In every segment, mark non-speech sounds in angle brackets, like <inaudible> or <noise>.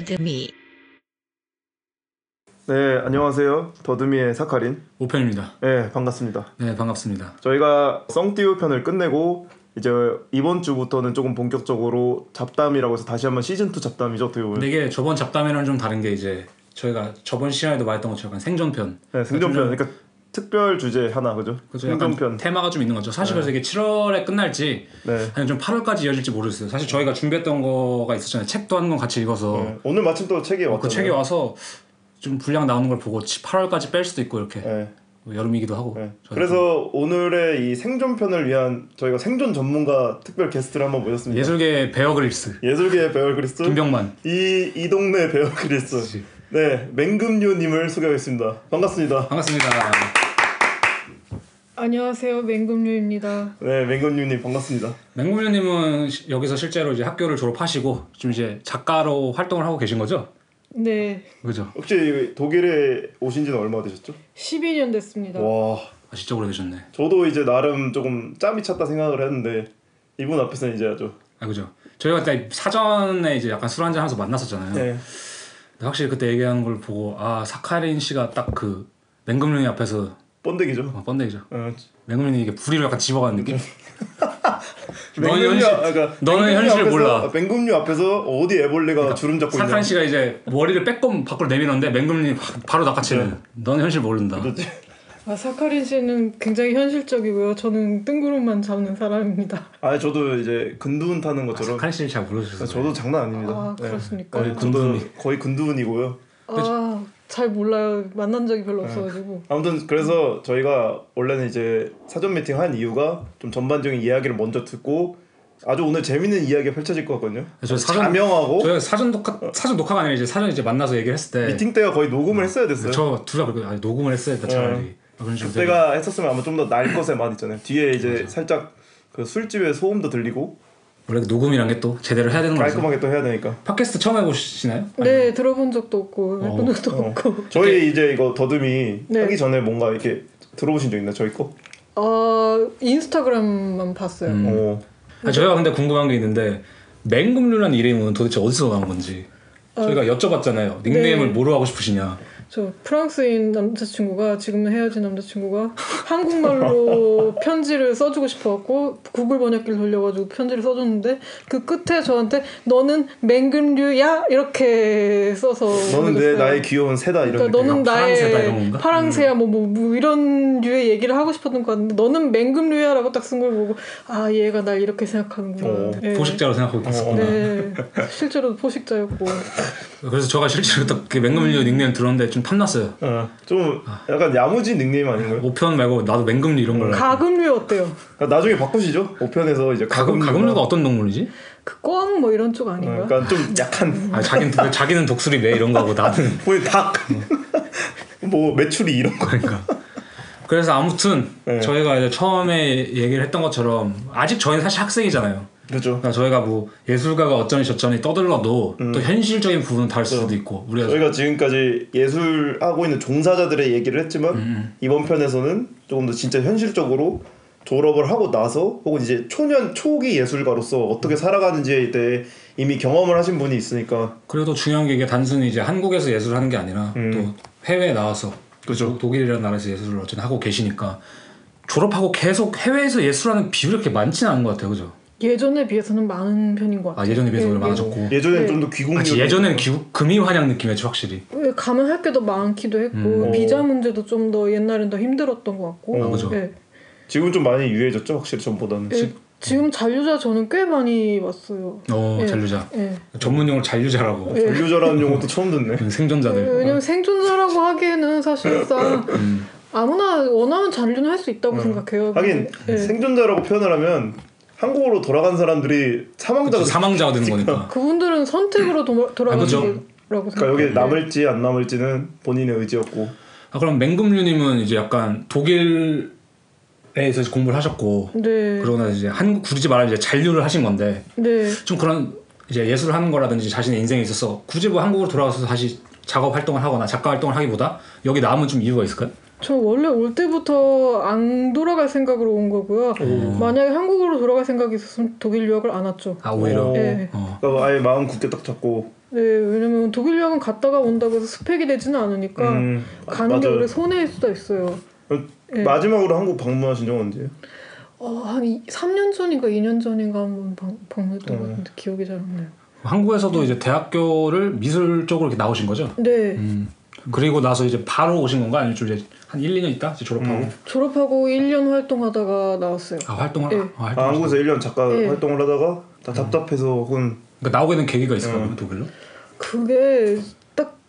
더듬이 네, 안녕하세요. 더듬이의 사카린. 오편입니다. 네, 반갑습니다. 네, 반갑습니다. 저희가 썽띠우 편을 끝내고 이제 이번 주부터는 조금 본격적으로 잡담이라고 해서 다시 한번 시즌 2 잡담이죠, 어떻게 보면. 근데 이게 저번 잡담이랑 좀 다른 게 이제 저희가 저번 시간에도 말했던 것처럼 생존편. 네, 생존편. 그러니까 특별 주제 하나, 그죠? 생존편. 테마가 좀 있는 거죠. 사실 그래서 이게 7월에 끝날지 네. 아니면 좀 8월까지 이어질지 모르겠어요. 사실 저희가 준비했던 거가 있었잖아요. 책도 한 권 같이 읽어서 네. 오늘 마침 또 책이 왔잖아요. 그 책이 와서 좀 분량 나오는 걸 보고 8월까지 뺄 수도 있고 이렇게 네. 뭐 여름이기도 하고. 네. 그래서 오늘의 이 생존편을 위한 저희가 생존 전문가 특별 게스트를 한번 모셨습니다. 예술계 베어 그릴스 예술계의 베어 그리스. 김병만 이, 이 동네 베어 그리스. 네, 맹금류님을 소개하겠습니다. 반갑습니다. 반갑습니다. 안녕하세요 맹금류입니다. 네, 맹금류님 반갑습니다. 맹구면님은 여기서 실제로 이제 학교를 졸업하시고 좀 이제 작가로 활동을 하고 계신 거죠? 네, 그죠? 혹시 독일에 오신 지는 얼마 되셨죠? 12년 됐습니다. 와, 아, 진짜 오래되셨네. 저도 이제 나름 조금 짬이 찼다 생각을 했는데 이분 앞에서는 이제 아주 아 그죠. 저희가 그때 사전에 이제 약간 술 한잔 하면서 만났었잖아요. 네. 근데 확실히 그때 얘기하는 걸 보고 아 사카린 씨가 딱 그 맹금룡이 앞에서 번데기죠. 어, 번데기죠. 어, 맹금룡이 이게 부리를 약간 집어가는 느낌. <laughs> 너는 맹금류 현실, 앞- 그러니까 너는 맹금류 현실을 앞에서- 몰라. 아, 맹금류 앞에서 어디 애벌레가 주름 잡고 있냐? 사카린 씨가 이제 머리를 빼꼼 밖으로 내미는데 맹금룡이 바- 바로 낚아채는. 너는 현실 모른다. 그렇지. 아, 사카린 씨는 굉장히 현실적이고요. 저는 뜬구름만 잡는 사람입니다. 아, 저도 이제 근두운 타는 것처럼. 사카린 씨를 잘 모르셨어요. 저도 장난 아닙니다. 아, 네. 그렇습니까? 거의 저도 거의 근두운이고요. 아, 잘 몰라요. 만난 적이 별로 없어가지고. 아무튼 그래서 저희가 원래는 이제 사전 미팅 한 이유가 좀 전반적인 이야기를 먼저 듣고 아주 오늘 재밌는 이야기가 펼쳐질 것 같거든요. 저 아주 사전- 자명하고 저희가 사전 녹화 사전 녹화가 아니라 이제 사전 이제 만나서 얘기를 했을 때 미팅 때가 거의 녹음을 했어야 됐어요. 저 둘 다 그렇게 아니, 녹음을 했어야 했다 차라리. 그런 식으로 되게- 그때가 했었으면 아마 좀 더 날 것의 맛 있잖아요. 뒤에 이제 살짝 그 술집의 소음도 들리고 원래 녹음이란 게 또 제대로 해야 되는 거죠. 깔끔하게 또 해야 되니까. 팟캐스트 처음 해보시나요? 네, 들어본 적도 없고 해본 적도 어. 없고. 저희 이제 이거 더듬이 네. 하기 전에 뭔가 이렇게 들어보신 적 있나요? 저희 거? 아, 인스타그램만 봤어요. 음. 어. 아, 저희가 근데 궁금한 게 있는데 맹금류라는 이름은 도대체 어디서 나온 건지 저희가 여쭤봤잖아요. 닉네임을 네. 뭐로 하고 싶으시냐. 저 프랑스인 남자친구가 지금 헤어진 남자친구가 한국말로 <laughs> 편지를 써주고 싶어갖고 구글 번역기를 돌려가지고 편지를 써줬는데 그 끝에 저한테 너는 맹금류야 이렇게 써서 너는 내. 나의 귀여운 새다 이런 그러니까 느낌. 너는 파랑새다 이런 나의? 파랑새야 뭐, 뭐, 뭐 이런 류의 얘기를 하고 싶었던 것 같은데 너는 맹금류야라고 딱 쓴 걸 보고 아 얘가 날 이렇게 생각하는구나 어, 네. 포식자로 생각하고 있었구나. 네 실제로 포식자였고 그래서 제가 실제로 딱그 맹금류 닉네임 들었는데 좀 탐났어요. 어, 좀 약간 야무진 닉네임 아닌가요? 오편 말고 나도 맹금류 이런 걸로. 가금류 어때요? 그러니까 나중에 바꾸시죠. 5편에서 이제 가금 가금류가- 어떤 동물이지? 그꽝뭐 이런 쪽 어, 아닌가요? 그러니까 좀 약한 아 자기는 자기는 독수리 매 이런 거고 나는 <laughs> 거의 닭. 뭐 매출이 이런 거. 그러니까. 그래서 아무튼 네. 저희가 이제 처음에 얘기를 했던 것처럼 아직 저희는 사실 학생이잖아요. 그렇죠. 그러니까 저희가 뭐 예술가가 어쩌니 저쩌니 떠들러도 또 현실적인 부분은 다를 수도 있고 우리가 저희가 지금까지 예술 하고 있는 종사자들의 얘기를 했지만 음, 이번 편에서는 조금 더 진짜 현실적으로 졸업을 하고 나서 혹은 이제 초년 초기 예술가로서 어떻게 살아가는지에 대해 이미 경험을 하신 분이 있으니까 그래도 중요한 게 이게 단순히 이제 한국에서 예술을 하는 게 아니라 음. 또 해외에 나와서 그죠. 독일이라는 나라에서 예술을 어쨌든 하고 계시니까 졸업하고 계속 해외에서 예술하는 비율이 그렇게 많지는 않은 것 같아요, 그죠? 예전에 비해서는 많은 편인 것아 같아요. 예전에 비해서 예, 오히려 많아졌고 예전에는 네. 좀더 귀국률 그치, 예전에는 기후, 금이환영 느낌이었지 확실히 예, 가면 할게 더 많기도 했고 음. 비자 문제도 좀 더 옛날엔 더 힘들었던 것 같고. 어, 그죠. 예. 지금 좀 많이 유해졌죠 확실히 전보다는 예, 지금 잔류자 저는 꽤 많이 봤어요. 어 예. 잔류자 예. 전문 용어로 잔류자라고 예. 전류자라는 용어도 처음 듣네 그 생존자들 예, 왜냐면 생존자라고 하기에는 사실상 음. 아무나 원하면 잔류는 할 수 있다고 생각해요. 하긴 예. 생존자라고 표현을 하면 한국으로 돌아간 사람들이 사망자가 그치, 사망자가 되는 거니까 그분들은 선택으로 도, 돌아가는. 거라고 그러니까. 여기 남을지 안 남을지는 본인의 의지였고 아 그럼 맹금류님은 이제 약간 독일 에서 공부를 하셨고 네. 그러고 나서 이제 한국 굳이 말하면 이제 잔류를 하신 건데 네. 좀 그런 이제 예술을 하는 거라든지 자신의 인생에 있어서 굳이 뭐 한국으로 돌아가서 다시 작업 활동을 하거나 작가 활동을 하기보다 여기 남은 좀 이유가 있을까요? 저 원래 올 때부터 안 돌아갈 생각으로 온 거고요. 만약에 한국으로 돌아갈 생각이 있었으면 독일 유학을 안 왔죠. 아 오히려. 어. 네. 어. 그러니까 아예 마음 굳게 딱 잡고 네, 왜냐면 독일 유학은 갔다가 온다고 해서 스펙이 되지는 않으니까 음, 가는 게 맞아요. 오히려 손해일 수도 있어요. 네. 마지막으로 한국 방문하신 적은 언제예요? 어, 한 이, 3년 전인가 2년 전인가 한번 방- 방문했던 것 어. 같은데 기억이 잘 안 나요. 한국에서도 이제 대학교를 미술 쪽으로 이렇게 나오신 거죠? 네, 음. 그리고 나서 이제 바로 오신 건가 아니면 좀 이제 한 1, 2년 있다 이제 졸업하고 음. 졸업하고 1년 활동하다가 나왔어요. 아 활동을 네. 아, 아, 활동 한국에서 1년 작가 네. 활동을 하다가 다 답답해서 혹은 그러니까 나오게 된 계기가 있을까요 음. 독일로? 그게 딱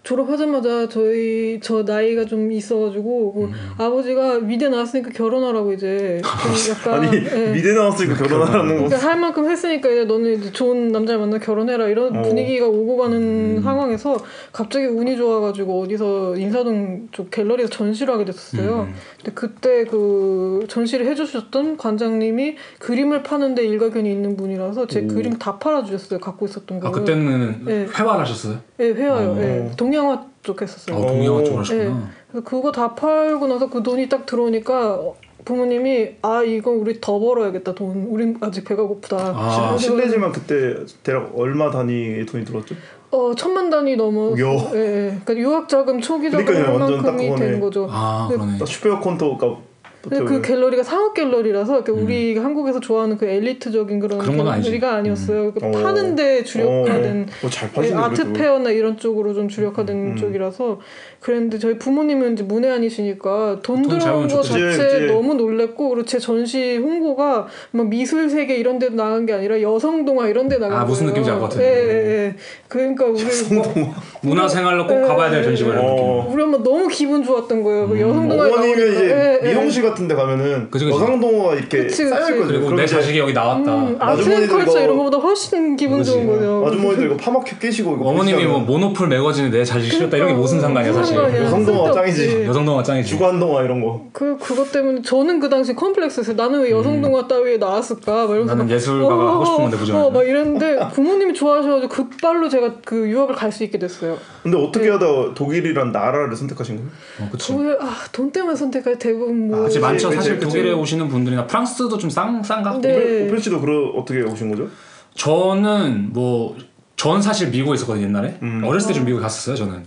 졸업하자마자 저희 저 나이가 좀 있어가지고 그 음. 아버지가 미대 나왔으니까 결혼하라고 이제 좀 <laughs> 약간 아니 예. 미대 나왔으니까 결혼하라는 거 그러니까 할 만큼 했으니까 이제 너는 이제 좋은 남자를 만나 결혼해라 이런 어. 분위기가 오고 가는 음. 상황에서 갑자기 운이 좋아가지고 어디서 인사동 쪽 갤러리에서 전시를 하게 됐었어요. 음. 근데 그때 그 전시를 해주셨던 관장님이 그림을 파는데 일가견이 있는 분이라서 제 오. 그림 다 팔아주셨어요. 갖고 있었던 거. 아 그때는 네. 회화를 하셨어요? 예, 회화요. 어. 예. 동 양화 쪽 했었어요. 아 동양화 쪽으로 네. 하셨구나. 그래서 그거 다 팔고 나서 그 돈이 딱 들어오니까 부모님이 아 이거 우리 더 벌어야겠다 돈 우린 아직 배가 고프다 아. 실례지만 그때 대략 얼마 단위의 돈이 들었죠? 어 천만 단위 넘어 야. 예, 예. 그러니까 유학 자금 초기 자금 그러니까요, 완전 딱 만큼이 그거네. 되는 거죠 아 네. 그러네. 딱 슈페어콘토가 근데 그 갤러리가 상업 갤러리라서 그러니까 음. 우리 한국에서 좋아하는 그 엘리트적인 그런, 그런. 갤러리가 아니었어요. 그러니까 어. 파는데 주력화된 뭐잘 예, 파시네 아트. 페어나 이런 쪽으로 좀 주력화된 음. 쪽이라서 그랬는데 저희 부모님은 이제 문외한이시니까 돈 돈 들어온 잘거 벌죠. 자체에 그치, 그치. 너무 놀랬고 그리고 제 전시 홍보가 막 미술 세계 이런 데도 나간 게 아니라 여성 동화 이런 데 나간 아, 거예요. 무슨 느낌인지 알 것 같아요. 예, 예, 예. 그러니까 우리 뭐, 문화 생활로 꼭 네. 가봐야 될 전시가 이런 느낌. 어. 우리 엄마 너무 기분 좋았던 거예요. 그 음. 여성 어머니면 나오니까. 이제 예, 예. 미용실 같은 데 가면은 그치, 그치. 여성 동화 이렇게 그치, 그치. 쌓여 있거든요 그리고 내 자식이 여기 나왔다. 음, 이거- 이런 거보다 훨씬 기분 그치. 좋은 거죠. 아주머니들 이거 파마캡 끼시고 이거 어머님이 뭐. 모노폴 매거진에 내 자식 실었다 이런 게 무슨 상관이야 사실. 상관이야. 여성동화 짱이지. 여성동화 짱이지. 주간동화 이런 거 그 그것 때문에 저는 그 당시 컴플렉스였어요. 나는 왜 여성 동화 따위에 나왔을까? 막 이러면서 음. 나는 막, 예술가가 어, 하고 싶은 건데 그죠? 어, 막 이랬는데 부모님이 좋아하셔가지고 급발로 제가 그 유학을 갈 수 있게 됐어요. 근데 어떻게 네. 하다 독일이란 나라를 선택하신 거예요? 어, 그치. 왜, 아, 돈 때문에 선택할 대부분 뭐. 아, 그치 많죠. 그치, 사실 그치. 독일에 오시는 분들이나 프랑스도 좀 쌍, 쌍가? 네. 오펜 씨도 그러 어떻게 오신 거죠? 저는 뭐, 전 사실 미국에 있었거든요, 옛날에. 음. 어렸을 때 좀 미국에 갔었어요, 저는.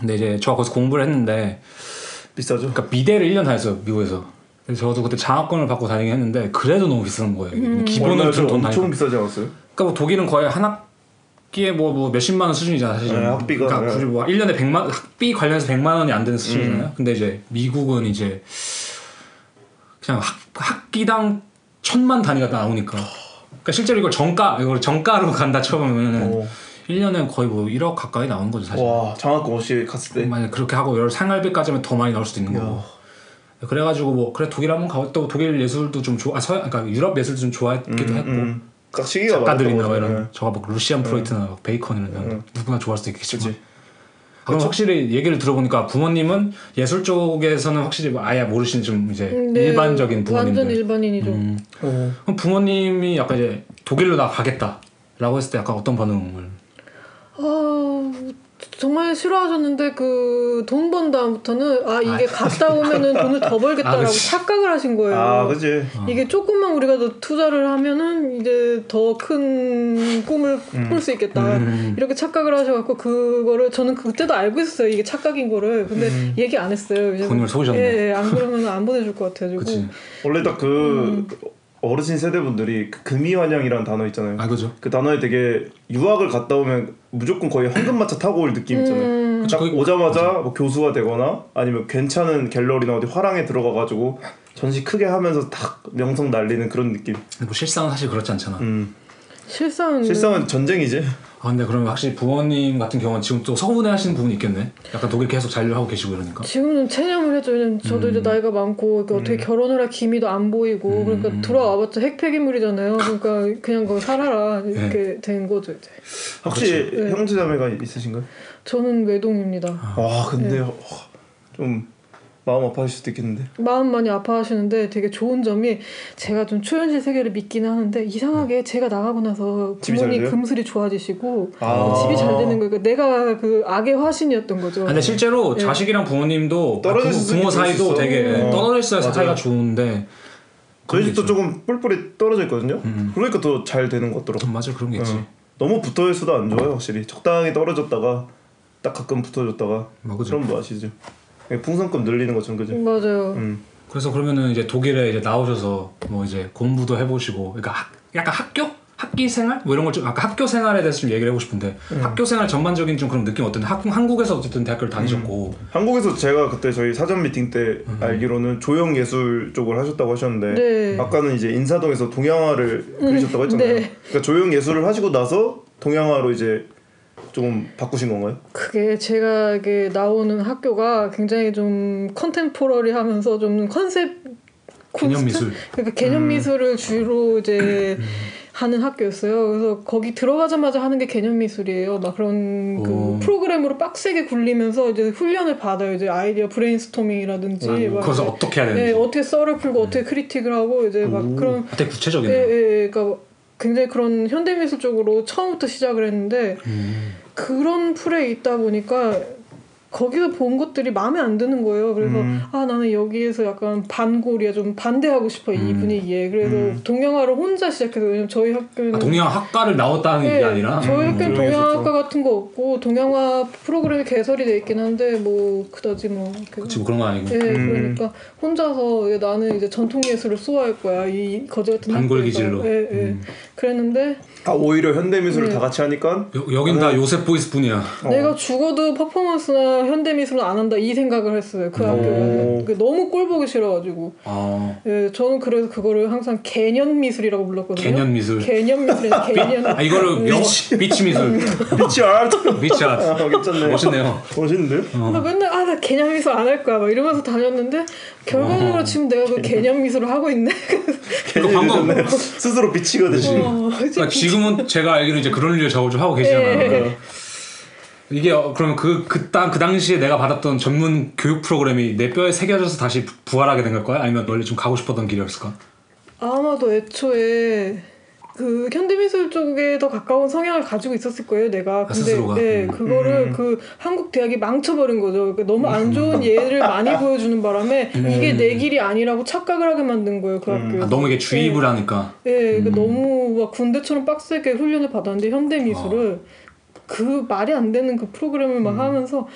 근데 이제 저 거기서 공부를 했는데, 비싸죠? 그러니까 미대를 1년 다녔어요, 미국에서. 그래서 저도 그때 장학금을 받고 다니긴 했는데, 그래도 너무 비싼 거예요. 음. 좀 돈. 엄청 비싸지 않았어요? 그러니까 뭐 독일은 거의 한 학기에 뭐, 뭐 몇십만 원 수준이잖아, 사실. 네, 학비가. 그러니까 네. 굳이 뭐 1년에 100만, 학비 관련해서 100만 원이 안 되는 수준이잖아요. 음. 근데 이제 미국은 이제 그냥 학, 학기당 천만 단위가 나오니까. 그러니까 실제로 이걸 정가, 이걸 정가로 간다 쳐보면은 어. 1년에 거의 뭐 1억 가까이 나오는 거죠, 사실. 와 장학금 없이 갔을 때 만약 그렇게 하고 여러 생활비까지면 더 많이 나올 수도 있는 거고. 야. 그래가지고 뭐 그래 독일 한번 가고 또 독일 예술도 좀 좋아, 아, 서양, 그러니까 유럽 예술도 좀 좋아했기도 음, 했고. 음. 딱 시기가 작가들이나 뭐 이런 거죠. 저가 뭐 루시안 프로이트나 막 베이컨이나 음. 누구나 좋아할 수도 있겠지만 그치. 아, 그럼 확실히 얘기를 들어보니까 부모님은 예술 쪽에서는 확실히 뭐 아예 모르시는 좀 이제 음, 네, 일반적인 부모님들 완전 일반인이죠. 음. 어. 그럼 부모님이 약간 이제 독일로 나 가겠다라고 했을 때 약간 어떤 반응을 아 정말 싫어하셨는데 그 돈 번 다음부터는 아 이게 갔다 오면은 돈을 더 <laughs> 아, 벌겠다라고 그치. 착각을 하신 거예요. 아 그지 이게 조금만 우리가 더 투자를 하면은 이제 더 큰 꿈을 꿀수 있겠다 음. 이렇게 착각을 하셔갖고 그거를 저는 그때도 알고 있었어요 이게 착각인 거를 근데 음. 얘기 안 했어요 본인을 속이셨네. 예, 예, 안 그러면 안 보내줄 것 같아가지고 그치 원래 딱그 음. 어르신 세대분들이 그 금이환영이라는 단어 있잖아요 아 그죠 그 단어에 되게 유학을 갔다 오면 무조건 거의 황금마차 타고 올 느낌 있잖아요 음, 그쵸, 딱 거기- 오자마자 뭐 교수가 되거나 아니면 괜찮은 갤러리나 어디 화랑에 들어가가지고 전시 크게 하면서 딱 명성 날리는 그런 느낌. 뭐 실상은 사실 그렇지 않잖아 음. 실상은 실상은 전쟁이지. 아 근데 그러면 확실히 부모님 같은 경우는 지금 또 서운해 하시는 부분이 있겠네 약간 독일 계속 잔류하고 계시고 이러니까 지금은 체념을 했죠. 왜냐면 저도 음. 이제 나이가 많고 그 어떻게 결혼을 할 기미도 안 보이고 음. 그러니까 들어와봤자 핵폐기물이잖아요. 그러니까 <laughs> 그냥 거기 살아라 이렇게 네. 된 거죠 이제. 혹시 그렇죠. 네. 형제자매가 있으신가요? 저는 외동입니다. 와 근데 네. 와, 좀 마음 아파하실 수도 있겠는데. 마음 많이 아파하시는데 되게 좋은 점이 제가 좀 초현실 세계를 믿기는 하는데 이상하게 제가 나가고 나서 부모님? 금슬이 좋아지시고 아. 집이 잘 되는 거예요. 그러니까 내가 그 악의 화신이었던 거죠. 아, 근데 실제로 네. 자식이랑 부모님도 떨어질 부모, 수도 부모 있을 수 사이도. 되게 어. 맞아요. 사이가 좋은데 저희 집도. 조금 뿔뿔이 떨어져 있거든요. 음. 그러니까 더 잘 되는 것 같더라고. 음, 맞아 그런 게 있지. 어. 너무 붙어 있어도 안 좋아요, 확실히. 적당히 떨어졌다가 딱 가끔 붙어졌다가 뭐 그죠. 그런 거 아시죠? 풍선껌 늘리는 것처럼 그죠? 맞아요. 음. 그래서 그러면은 이제 독일에 이제 나오셔서 뭐 이제 공부도 해보시고 그러니까 학, 약간 학교 학기 생활 뭐 이런 걸 좀 아까 학교 생활에 대해서 좀 얘기를 해보고 싶은데 음. 학교 생활 전반적인 좀 그런 느낌 어떤데 학, 한국에서 어쨌든 대학교를 다니셨고 한국에서 제가 그때 저희 사전 미팅 때 음. 알기로는 조형 예술 쪽을 하셨다고 하셨는데 네. 아까는 이제 인사동에서 동양화를 그리셨다고 했잖아요. 네. 그러니까 조형 예술을 하시고 나서 동양화로 이제 조금 바꾸신 건가요? 그게 제가 이게 나오는 학교가 굉장히 좀 contemporary 하면서 좀 컨셉 개념? 미술. 그러니까 개념 미술을 주로 이제 하는 학교였어요. 그래서 거기 들어가자마자 하는 게 개념 미술이에요. 막 그런 그 오. 프로그램으로 빡세게 굴리면서 이제 훈련을 받아요. 이제 아이디어 브레인스토밍이라든지 막 거기서 어떻게 해야 네, 되는지 어떻게 썰을 풀고 어떻게 critique을 하고 이제 막 오. 그런 되게 구체적이네요. 예, 예, 그러니까 굉장히 그런 현대미술 쪽으로 처음부터 시작을 했는데 음. 그런 풀에 있다 보니까 거기서 본 것들이 마음에 안 드는 거예요. 그래서 음. 아 나는 여기에서 약간 반골이야 좀 반대하고 싶어 이 음. 분위기에. 그래서 음. 동양화를 혼자 시작해서 왜냐면 저희 학교는 아, 동양 학과를 나왔다는 게 네, 아니라 저희 음, 학교는 동양학과. 같은 거 없고 동양화 프로그램이 개설이 돼 있긴 한데 뭐 그다지 뭐 그치 뭐 그런 건 아니고 예, 음. 그러니까 혼자서 예, 나는 이제 전통 예술을 수호할 거야 이 거지 같은 반골 학교에서. 기질로. 예, 예. 음. 그랬는데 아 오히려 현대 미술을 네. 다 같이 하니까 여, 여긴 다 요셉 보이스 뿐이야. 어. 내가 죽어도 퍼포먼스나 현대 미술은 안 한다 이 생각을 했어요 그 오. 학교에는 그 너무 꼴 보기 싫어가지고 아 예, 저는 그래서 그거를 항상 개년 미술이라고 불렀거든요. 개년 미술. 개념 미술이 <laughs> 개년. 아 이거를 영어 bitch 미술, <laughs> bitch art bitch art 아 괜찮네 멋있네요. 멋있는데요? 나 맨날 아나 개념 미술 안 할 거야 막 이러면서 다녔는데 결과적으로 지금 내가 그 개념 미술을 하고 있네. <laughs> 그 방금 괜찮네. <laughs> 스스로 비치가 되시 어, 그러니까 지금은 제가 알기로 이제 그런 일을 저걸 좀 하고 계시잖아요. 예. 이게 어, 그러면 그그땅그 당시에 내가 받았던 전문 교육 프로그램이 내 뼈에 새겨져서 다시 부- 부활하게 된 걸까요? 아니면 원래 좀 가고 싶었던 길이었을까? 아마도 애초에 그 현대미술 쪽에 더 가까운 성향을 가지고 있었을 거예요, 내가. 근데 스스로가? 예, 음. 그거를 음. 그 한국 대학이 망쳐버린 거죠. 그러니까 너무 안 좋은 예를 많이 <laughs> 보여주는 바람에 이게 내 길이 아니라고 착각을 하게 만든 거예요, 그 음. 학교에서. 아, 너무 이게 주입을 하니까 예, 그 음. 너무 막 군대처럼 빡세게 훈련을 받았는데 현대 미술을 그 말이 안 되는 그 프로그램을 막 하면서 아,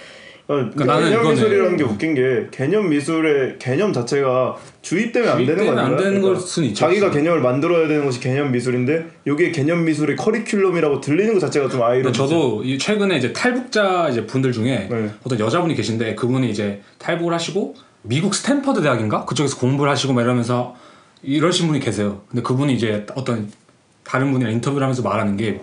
그러니까 나는 개념 이거는- 미술이라는 게 웃긴 게 개념 미술의 개념 자체가 주입되면 안 되는 거 주입되면 안 아닌가요? 되는 그러니까 걸 수는 있죠. 자기가 개념을 만들어야 되는 것이 개념 미술인데 여기에 개념 미술의 커리큘럼이라고 들리는 것 자체가 좀 아이러니. 저도 이 최근에 이제 탈북자 이제 분들 중에 네. 어떤 여자분이 계신데 그분이 이제 탈북을 하시고 미국 스탠퍼드 대학인가 그쪽에서 공부를 하시고 막 이러면서 이러신 분이 계세요. 근데 그분이 이제 어떤 다른 분이랑 인터뷰를 하면서 말하는 게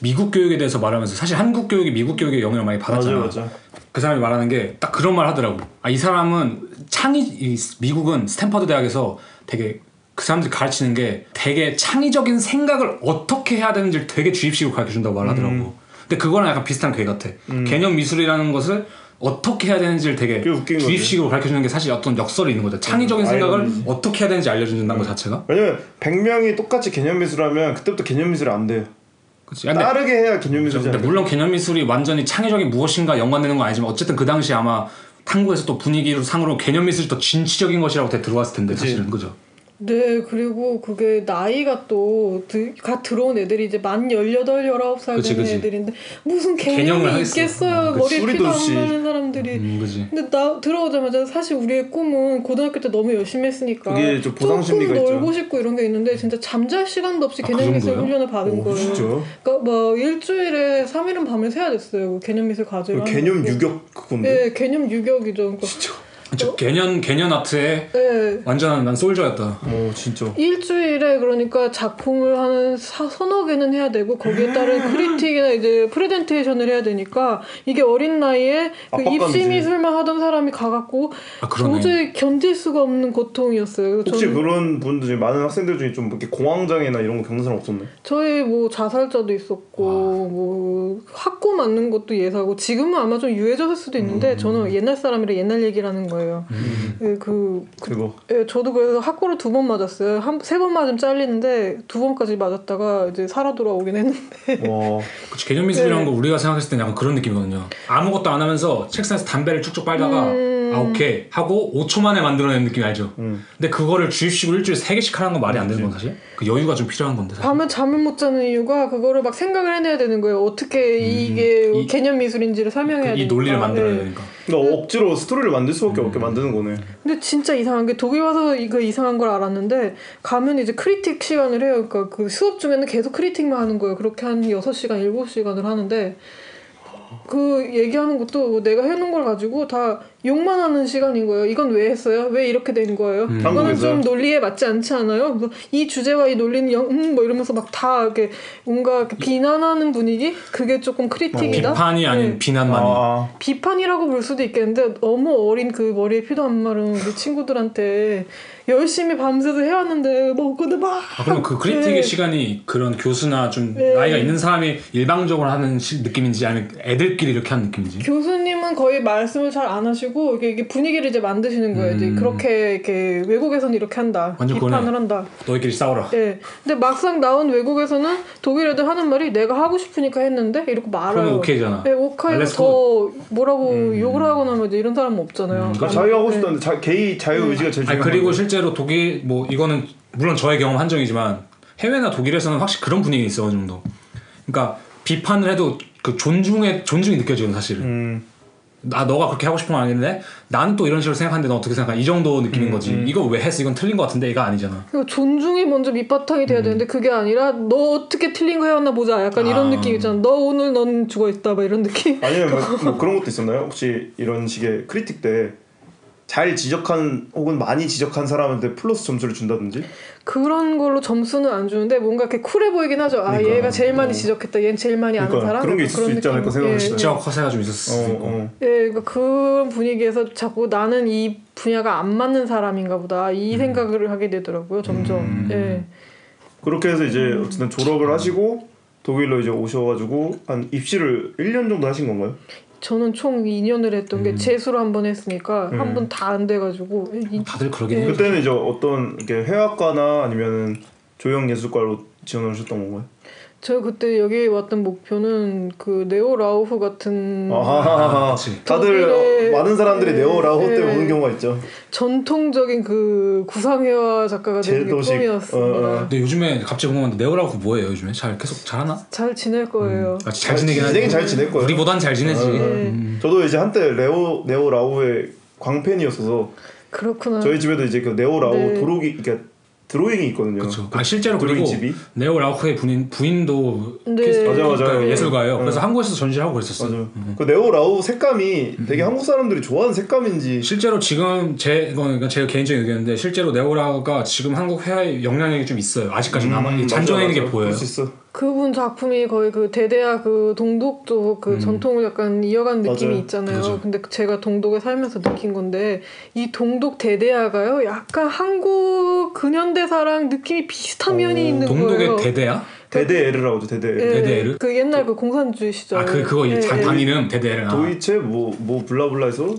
미국 교육에 대해서 말하면서 사실 한국 교육이 미국 교육에 영향을 많이 받았잖아. 맞아 맞아. 그 사람이 말하는 게 딱 그런 말 하더라고. 아, 이 사람은 창의, 이 미국은 스탠퍼드 대학에서 되게 그 사람들이 가르치는 게 되게 창의적인 생각을 어떻게 해야 되는지를 되게 주입식으로 가르쳐 준다고 말하더라고. 음. 근데 그거랑 약간 비슷한 궤 같아. 개념 미술이라는 것을 어떻게 해야 되는지를 되게. 주입식으로 가르쳐 주는 게 사실 어떤 역설이 있는 거죠. 창의적인 음, 생각을 아이러니지. 어떻게 해야 되는지 알려준다는 것 자체가. 왜냐면 100명이 똑같이 개념 미술하면 그때부터 개념 미술이 안 돼요. 그치. 근데 다르게 해야 개념 미술이 근데. 물론 개념 미술이 완전히 창의적인 무엇인가 연관되는 건 아니지만 어쨌든 그 당시 아마 한국에서 또 분위기로 상으로 개념 미술이 더 진취적인 것이라고 되 들어왔을 텐데 그치. 사실은 그죠? 네 그리고 그게 나이가 또갓 들어온 애들이 이제 만 18, 19살 그치, 되는 그치. 애들인데 무슨 개념이. 있겠어요 음, 그치. 머리에 피도 안. 나는 사람들이 음, 그지. 근데 나 들어오자마자 사실 우리의 꿈은 고등학교 때 너무 열심히 했으니까 그게 좀 보상 조금 심리가. 놀고 싶고 이런 게 있는데 진짜 잠잘 시간도 없이 아, 그 개념 미술? 훈련을 받은 오, 거예요. 진짜? 그러니까 뭐 일주일에 3일은 밤을 새야 됐어요. 그 개념 미술 과제를. 그 개념. 유격 그건데. 네, 개념 유격이죠. 그러니까 저 개년 개년 아트에 네. 완전한 난 솔저였다. 어 진짜. 일주일에 그러니까 작품을 하는 사, 서너 개는 해야 되고 거기에 따른 크리틱이나 이제 프레젠테이션을 해야 되니까 이게 어린 나이에 그. 입시 미술만 하던 사람이 가갖고 아. 도저히 견딜 수가 없는 고통이었어요. 혹시 저는- 그런 분들 중에 많은 학생들 중에 좀 이렇게 공황장애나 이런 거 겪는 사람 없었나요? 저희 뭐 자살자도 있었고 뭐 학고 맞는 것도 예사고 지금은 아마 좀 유해졌을 수도 있는데 저는 옛날 사람이라 옛날 얘기라는 거예요. 거예요. 음. 예, 그, 그 그거 예, 저도 그래서 학고를 두 번 맞았어요. 한 세 번 맞으면 잘리는데 두 번까지 맞았다가 이제 살아 돌아오긴 했는데. 와 그치 개념 미술이라는 네. 거 우리가 생각했을 때는 약간 그런 느낌이거든요. 아무것도 안 하면서 책상에서 담배를 쭉쭉 빨다가 음. 아 오케이 하고 5초 만에 만들어낸 느낌 알죠? 음. 근데 그거를 주입식으로 일주일에 3개씩 하는 건 말이 안 되는 건 사실. 그 여유가 좀 필요한 건데 사실. 밤에 잠을 못 자는 이유가 그거를 막 생각을 해내야 되는 거예요. 어떻게 이게 음. 이- 개념 미술인지를 설명해야 이 되니까. 논리를 만들어야 예. 되니까. 그러니까 억지로 스토리를 만들 수밖에 음. 없게 만드는 거네 근데 진짜 이상한 게 독일 와서 이거 이상한 걸 알았는데 가면 이제 크리틱 시간을 해요. 그러니까 그 수업 중에는 계속 크리틱만 하는 거예요. 그렇게 한 6시간, 7시간을 하는데 그 얘기하는 것도 내가 해놓은 걸 가지고 다 욕만 하는 시간인 거예요. 이건 왜 했어요? 왜 이렇게 된 거예요? 음. 이거는 한국에서? 좀 논리에 맞지 않지 않아요? 그래서 이 주제와 이 논리는 영, 음, 뭐 이러면서 막 다 이렇게 뭔가 이렇게 비난하는 분위기? 그게 조금 크리틱이다? 비판이 아닌 네. 비난만이. 아 비판이라고 볼 수도 있겠는데 너무 어린 그 머리에 피도 안 마른 우리 친구들한테 열심히 밤새도 해왔는데 뭐 근데 막 아, 그러면 그 크리틱의 네. 시간이 그런 교수나 좀 네. 나이가 있는 사람이 일방적으로 하는 시- 느낌인지 아니면 애들끼리 이렇게 하는 느낌인지. 교수님은 거의 말씀을 잘 안 하시 고 이게, 이게 분위기를 이제 만드시는 거예요. 이제 음. 그렇게 이렇게 외국에서는 이렇게 한다. 비판을. 한다. 너희끼리 싸워라. 예. 근데 막상 나온 외국에서는 독일 애들 하는 말이 내가 하고 싶으니까 했는데 이렇게 말아요. 오케이잖아. 예, 오카이고 알레스코- 더 뭐라고 욕을 하거나 뭐 이제 이런 사람은 없잖아요. 음, 그러니까 자기가 하고 네. 싶다는데 자, 개인 자유 의지가 제일 중요한 그리고 건데. 실제로 독일 뭐 이거는 물론 저의 경험 한정이지만 해외나 독일에서는 확실히 그런 분위기 있어 어느 정도. 그러니까 비판을 해도 그 존중의 존중이 느껴지거든 사실은. 음, 아 너가 그렇게 하고 싶은 건 아닌데 나는 또 이런 식으로 생각하는데 너 어떻게 생각하? 이 정도 느낌인 음, 거지. 음. 이거 왜 했어? 이건 틀린 것 같은데 이거 아니잖아. 그리고 존중이 먼저 밑바탕이 음. 돼야 되는데 그게 아니라 너 어떻게 틀린 거 해왔나 보자 약간 이런 아. 느낌 있잖아 너 오늘 넌 죽어 있다 막 이런 느낌 아니면 뭐, 뭐 <laughs> 그런 것도 있었나요? 혹시 이런 식의 크리틱 때 잘 지적한 혹은 많이 지적한 사람한테 플러스 점수를 준다든지 그런 걸로 점수는 안 주는데 뭔가 이렇게 쿨해 보이긴 하죠 아 그러니까. 얘가 제일 많이 어. 지적했다 얘는 제일 많이 아는 그러니까 사람 그런 게 있을 수 있지 않을까 느낌. 생각했어요. 예, 지적 허세가 좀 있었을 어, 있고. 어. 예, 그러니까 그런 분위기에서 자꾸 나는 이 분야가 안 맞는 사람인가 보다 이 음. 생각을 하게 되더라고요 점점 음. 예. 그렇게 해서 이제 어쨌든 졸업을 하시고 독일로 이제 오셔가지고 한 입시를 1년 정도 하신 건가요? 저는 총 2년을 했던 게 음. 재수를 한번 했으니까 음. 한번 다 안 돼가지고 이- 다들 그러긴 예. 해요. 그때는 이제 어떤 이렇게 회화과나 아니면은 조형예술과로 지원을 하셨던 건가요? 저 그때 여기 왔던 목표는 그 네오 라우프 같은 아하하하. 그치. 다들 많은 사람들이 네, 네오 라호 때문에 네. 오는 경우가 있죠. 전통적인 그 구상회화 작가가 되는 게 제도식, 꿈이었습니다. 어, 어. 근데 요즘에 갑자기 궁금한데 네오라고 뭐예요 요즘에? 잘 계속 잘하나? 잘 지낼 거예요. 아, 잘 지내긴 하지. 지내긴 잘 지낼 거예요. 우리보단 잘 지내지. 어, 어. 음. 저도 이제 한때 레오 네오 라우흐의 광팬이었어서 그렇구나. 저희 집에도 이제 그 네오 라우흐 네. 드로잉이 그러니까 드로잉이 있거든요. 그렇죠. 아 실제로 드로잉 그리고 집이 네오 라우흐의 부인 부인도 네. 키스- 맞아, 맞아. 그러니까 예술가예요. 네. 그래서 한국에서 전시하고 그랬었어요. 맞아요. 그 네오 라우흐 색감이 음. 되게 한국 사람들이 좋아하는 색감인지 실제로 지금 제 이건 제 개인적인 의견인데 실제로 네오 라우흐가 지금 한국 회화에 영향력이 좀 있어요. 아직까지 남아 음, 잔존해 있는 게. 보여요. 볼수 있어. 그분 작품이 거의 그 대대야 그 동독 쪽그 음. 전통을 약간 이어간 느낌이 맞아요. 있잖아요. 그죠. 근데 제가 동독에 살면서 느낀 건데 이 동독 대대야가요. 약간 한국 근현대사랑 느낌이 비슷한 면이 오, 있는 동독의 거예요. 대대야? 데데에르라고 하죠. 데데에르. 예, 대대야를? 그 옛날 그 공산주의 시절. 아그 그거 이 예, 장- 예. 당 이름 대대야. 도이체 뭐뭐 블라블라에서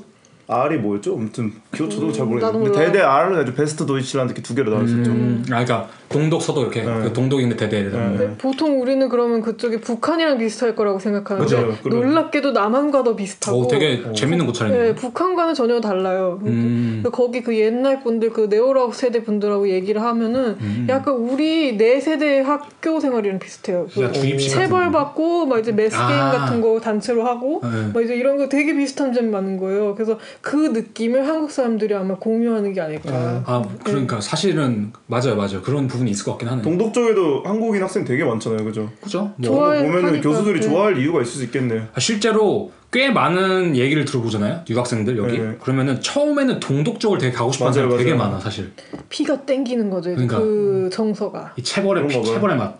R이 뭐였죠? 아무튼 그거 저도 잘 음, 모르겠는데 나도 몰라. 데데 R은 아주 베스트 도이치라는 이렇게 두 개로 나왔었죠. 음, 아 그러니까 동독 서독 이렇게 네. 그 동독인데 대대를. 네. 네, 보통 우리는 그러면 그쪽이 북한이랑 비슷할 거라고 생각하는데 그죠, 그래. 놀랍게도 남한과 더 비슷하고 오 되게 어. 재밌는 고찰이네. 네, 북한과는 전혀 달라요. 음. 거기 그 옛날 분들 그 네오라우 세대 분들하고 얘기를 하면은 음. 약간 우리 내 세대 학교 생활이랑 비슷해요. 그 체벌 거. 받고 막 이제 매스 게임 아. 같은 거 단체로 하고 네. 막 이제 이런 거 되게 비슷한 점이 많은 거예요. 그래서 그 느낌을 한국 사람들이 아마 공유하는 게 아닐까. 아 그러니까 사실은 맞아요 맞아요 그런 부분 이 있을 것 같긴 하네. 동독 쪽에도 한국인 학생 되게 많잖아요, 그죠? 그죠? 뭐. 보면은 교수들이 네. 좋아할 이유가 있을 수 있겠네요. 아, 실제로 꽤 많은 얘기를 들어보잖아요 유학생들 여기 네. 그러면은 처음에는 동독 쪽을 되게 가고 싶어하는 사람 되게. 많아 사실 피가 땡기는 거죠. 그러니까. 그 정서가. 이 체벌의 피. 체벌의 맛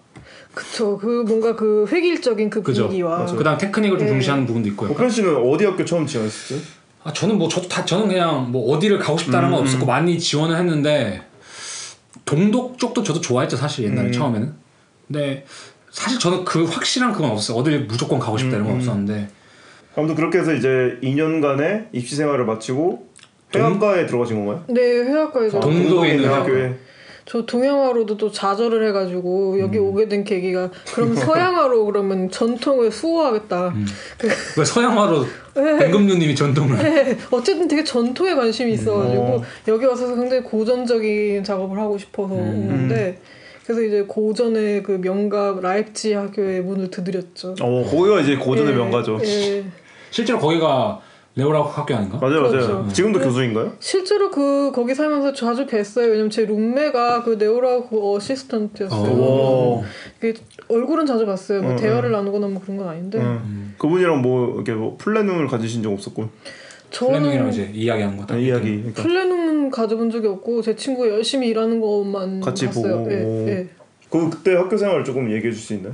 그쵸. 그 뭔가 그 획일적인 그. 분위기와. 그다음 테크닉을 좀 네. 중시하는 부분도 있고요 오편 씨는 어디 학교 처음 지원했었어요? 아 저는 뭐 저도 다 저는 그냥 뭐 어디를 가고 싶다는 건 음. 없었고 많이 지원을 했는데 동독 쪽도 저도 좋아했죠 사실 옛날에 음. 처음에는 근데 사실 저는 그 확실한 그건 없었어요 어딜 무조건 가고 싶다 이런 건 음. 없었는데 아무튼 그렇게 해서 이제 2년간의 입시 생활을 마치고 회화과에 들어가신 건가요? 네 회화과에서 동- 동독에 있는 학교에 저 동양화로도 또 좌절을 해가지고 여기 오게 된 계기가 그럼 서양화로 그러면 전통을 수호하겠다. 그 서양화로 뱅금류님이 전통을 네, 어쨌든 되게 전통에 관심이 있어가지고 어. 여기 와서 굉장히 고전적인 작업을 하고 싶어서 오는데 그래서 이제 고전의 그 명가 라입지 학교의 문을 두드렸죠. 어 거기가 이제 고전의 예, 명가죠. 예. 실제로 거기가 레오라고 학교 아닌가? 맞아요, 맞아요. 그렇죠. 지금도 교수인가요? 실제로 그 거기 살면서 자주 뵀어요. 왜냐면 제 룸메가 그 네오라고 어시스턴트였어요. 오. 그 얼굴은 자주 봤어요. 뭐 어, 대화를 나누거나 뭐 그런 건 아닌데 응. 그분이랑 뭐 이렇게 뭐 Plenum을 가지신 적 없었고 Plenum이랑 저는 이제 이야기한 거. 딱 아, 이야기 그러니까 Plenum은 가져본 적이 없고 제 친구가 열심히 일하는 것만 같이 봤어요. 보고. 예, 예. 그 그때 학교 생활 조금 얘기해 줄 수 있나요?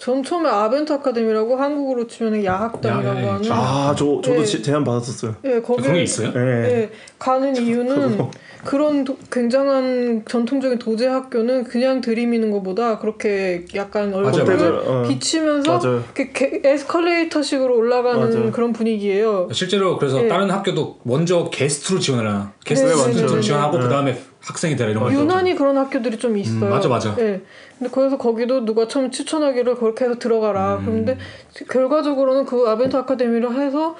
전 처음에 Abendakademie라고 한국으로 치면 야학당이라고 야, 야, 야, 하는 아, 저 저도 예. 지- 제안 받았었어요. 예, 거기 게 있어요? 예. 예, 가는 이유는 그런 도- 굉장한 전통적인 도제 학교는 그냥 들이미는 것보다 그렇게 약간 얼굴을 맞아요. 어. 비치면서 맞아요. 이렇게 게- 에스컬레이터식으로 올라가는 맞아요. 그런 분위기예요. 실제로 그래서 예. 다른 학교도 먼저 게스트로 지원해라. 네, 게스트로 네, 네, 네. 지원하고 네. 그 다음에 학생이 되라 이런 거. 유난히 그런 학교들이 좀 있어요. 음, 맞아, 맞아. 예. 근데 거기서 거기도 누가 처음 추천하기를 그렇게 해서 들어가라. 음. 그런데 결과적으로는 그 아벤트 아카데미를 해서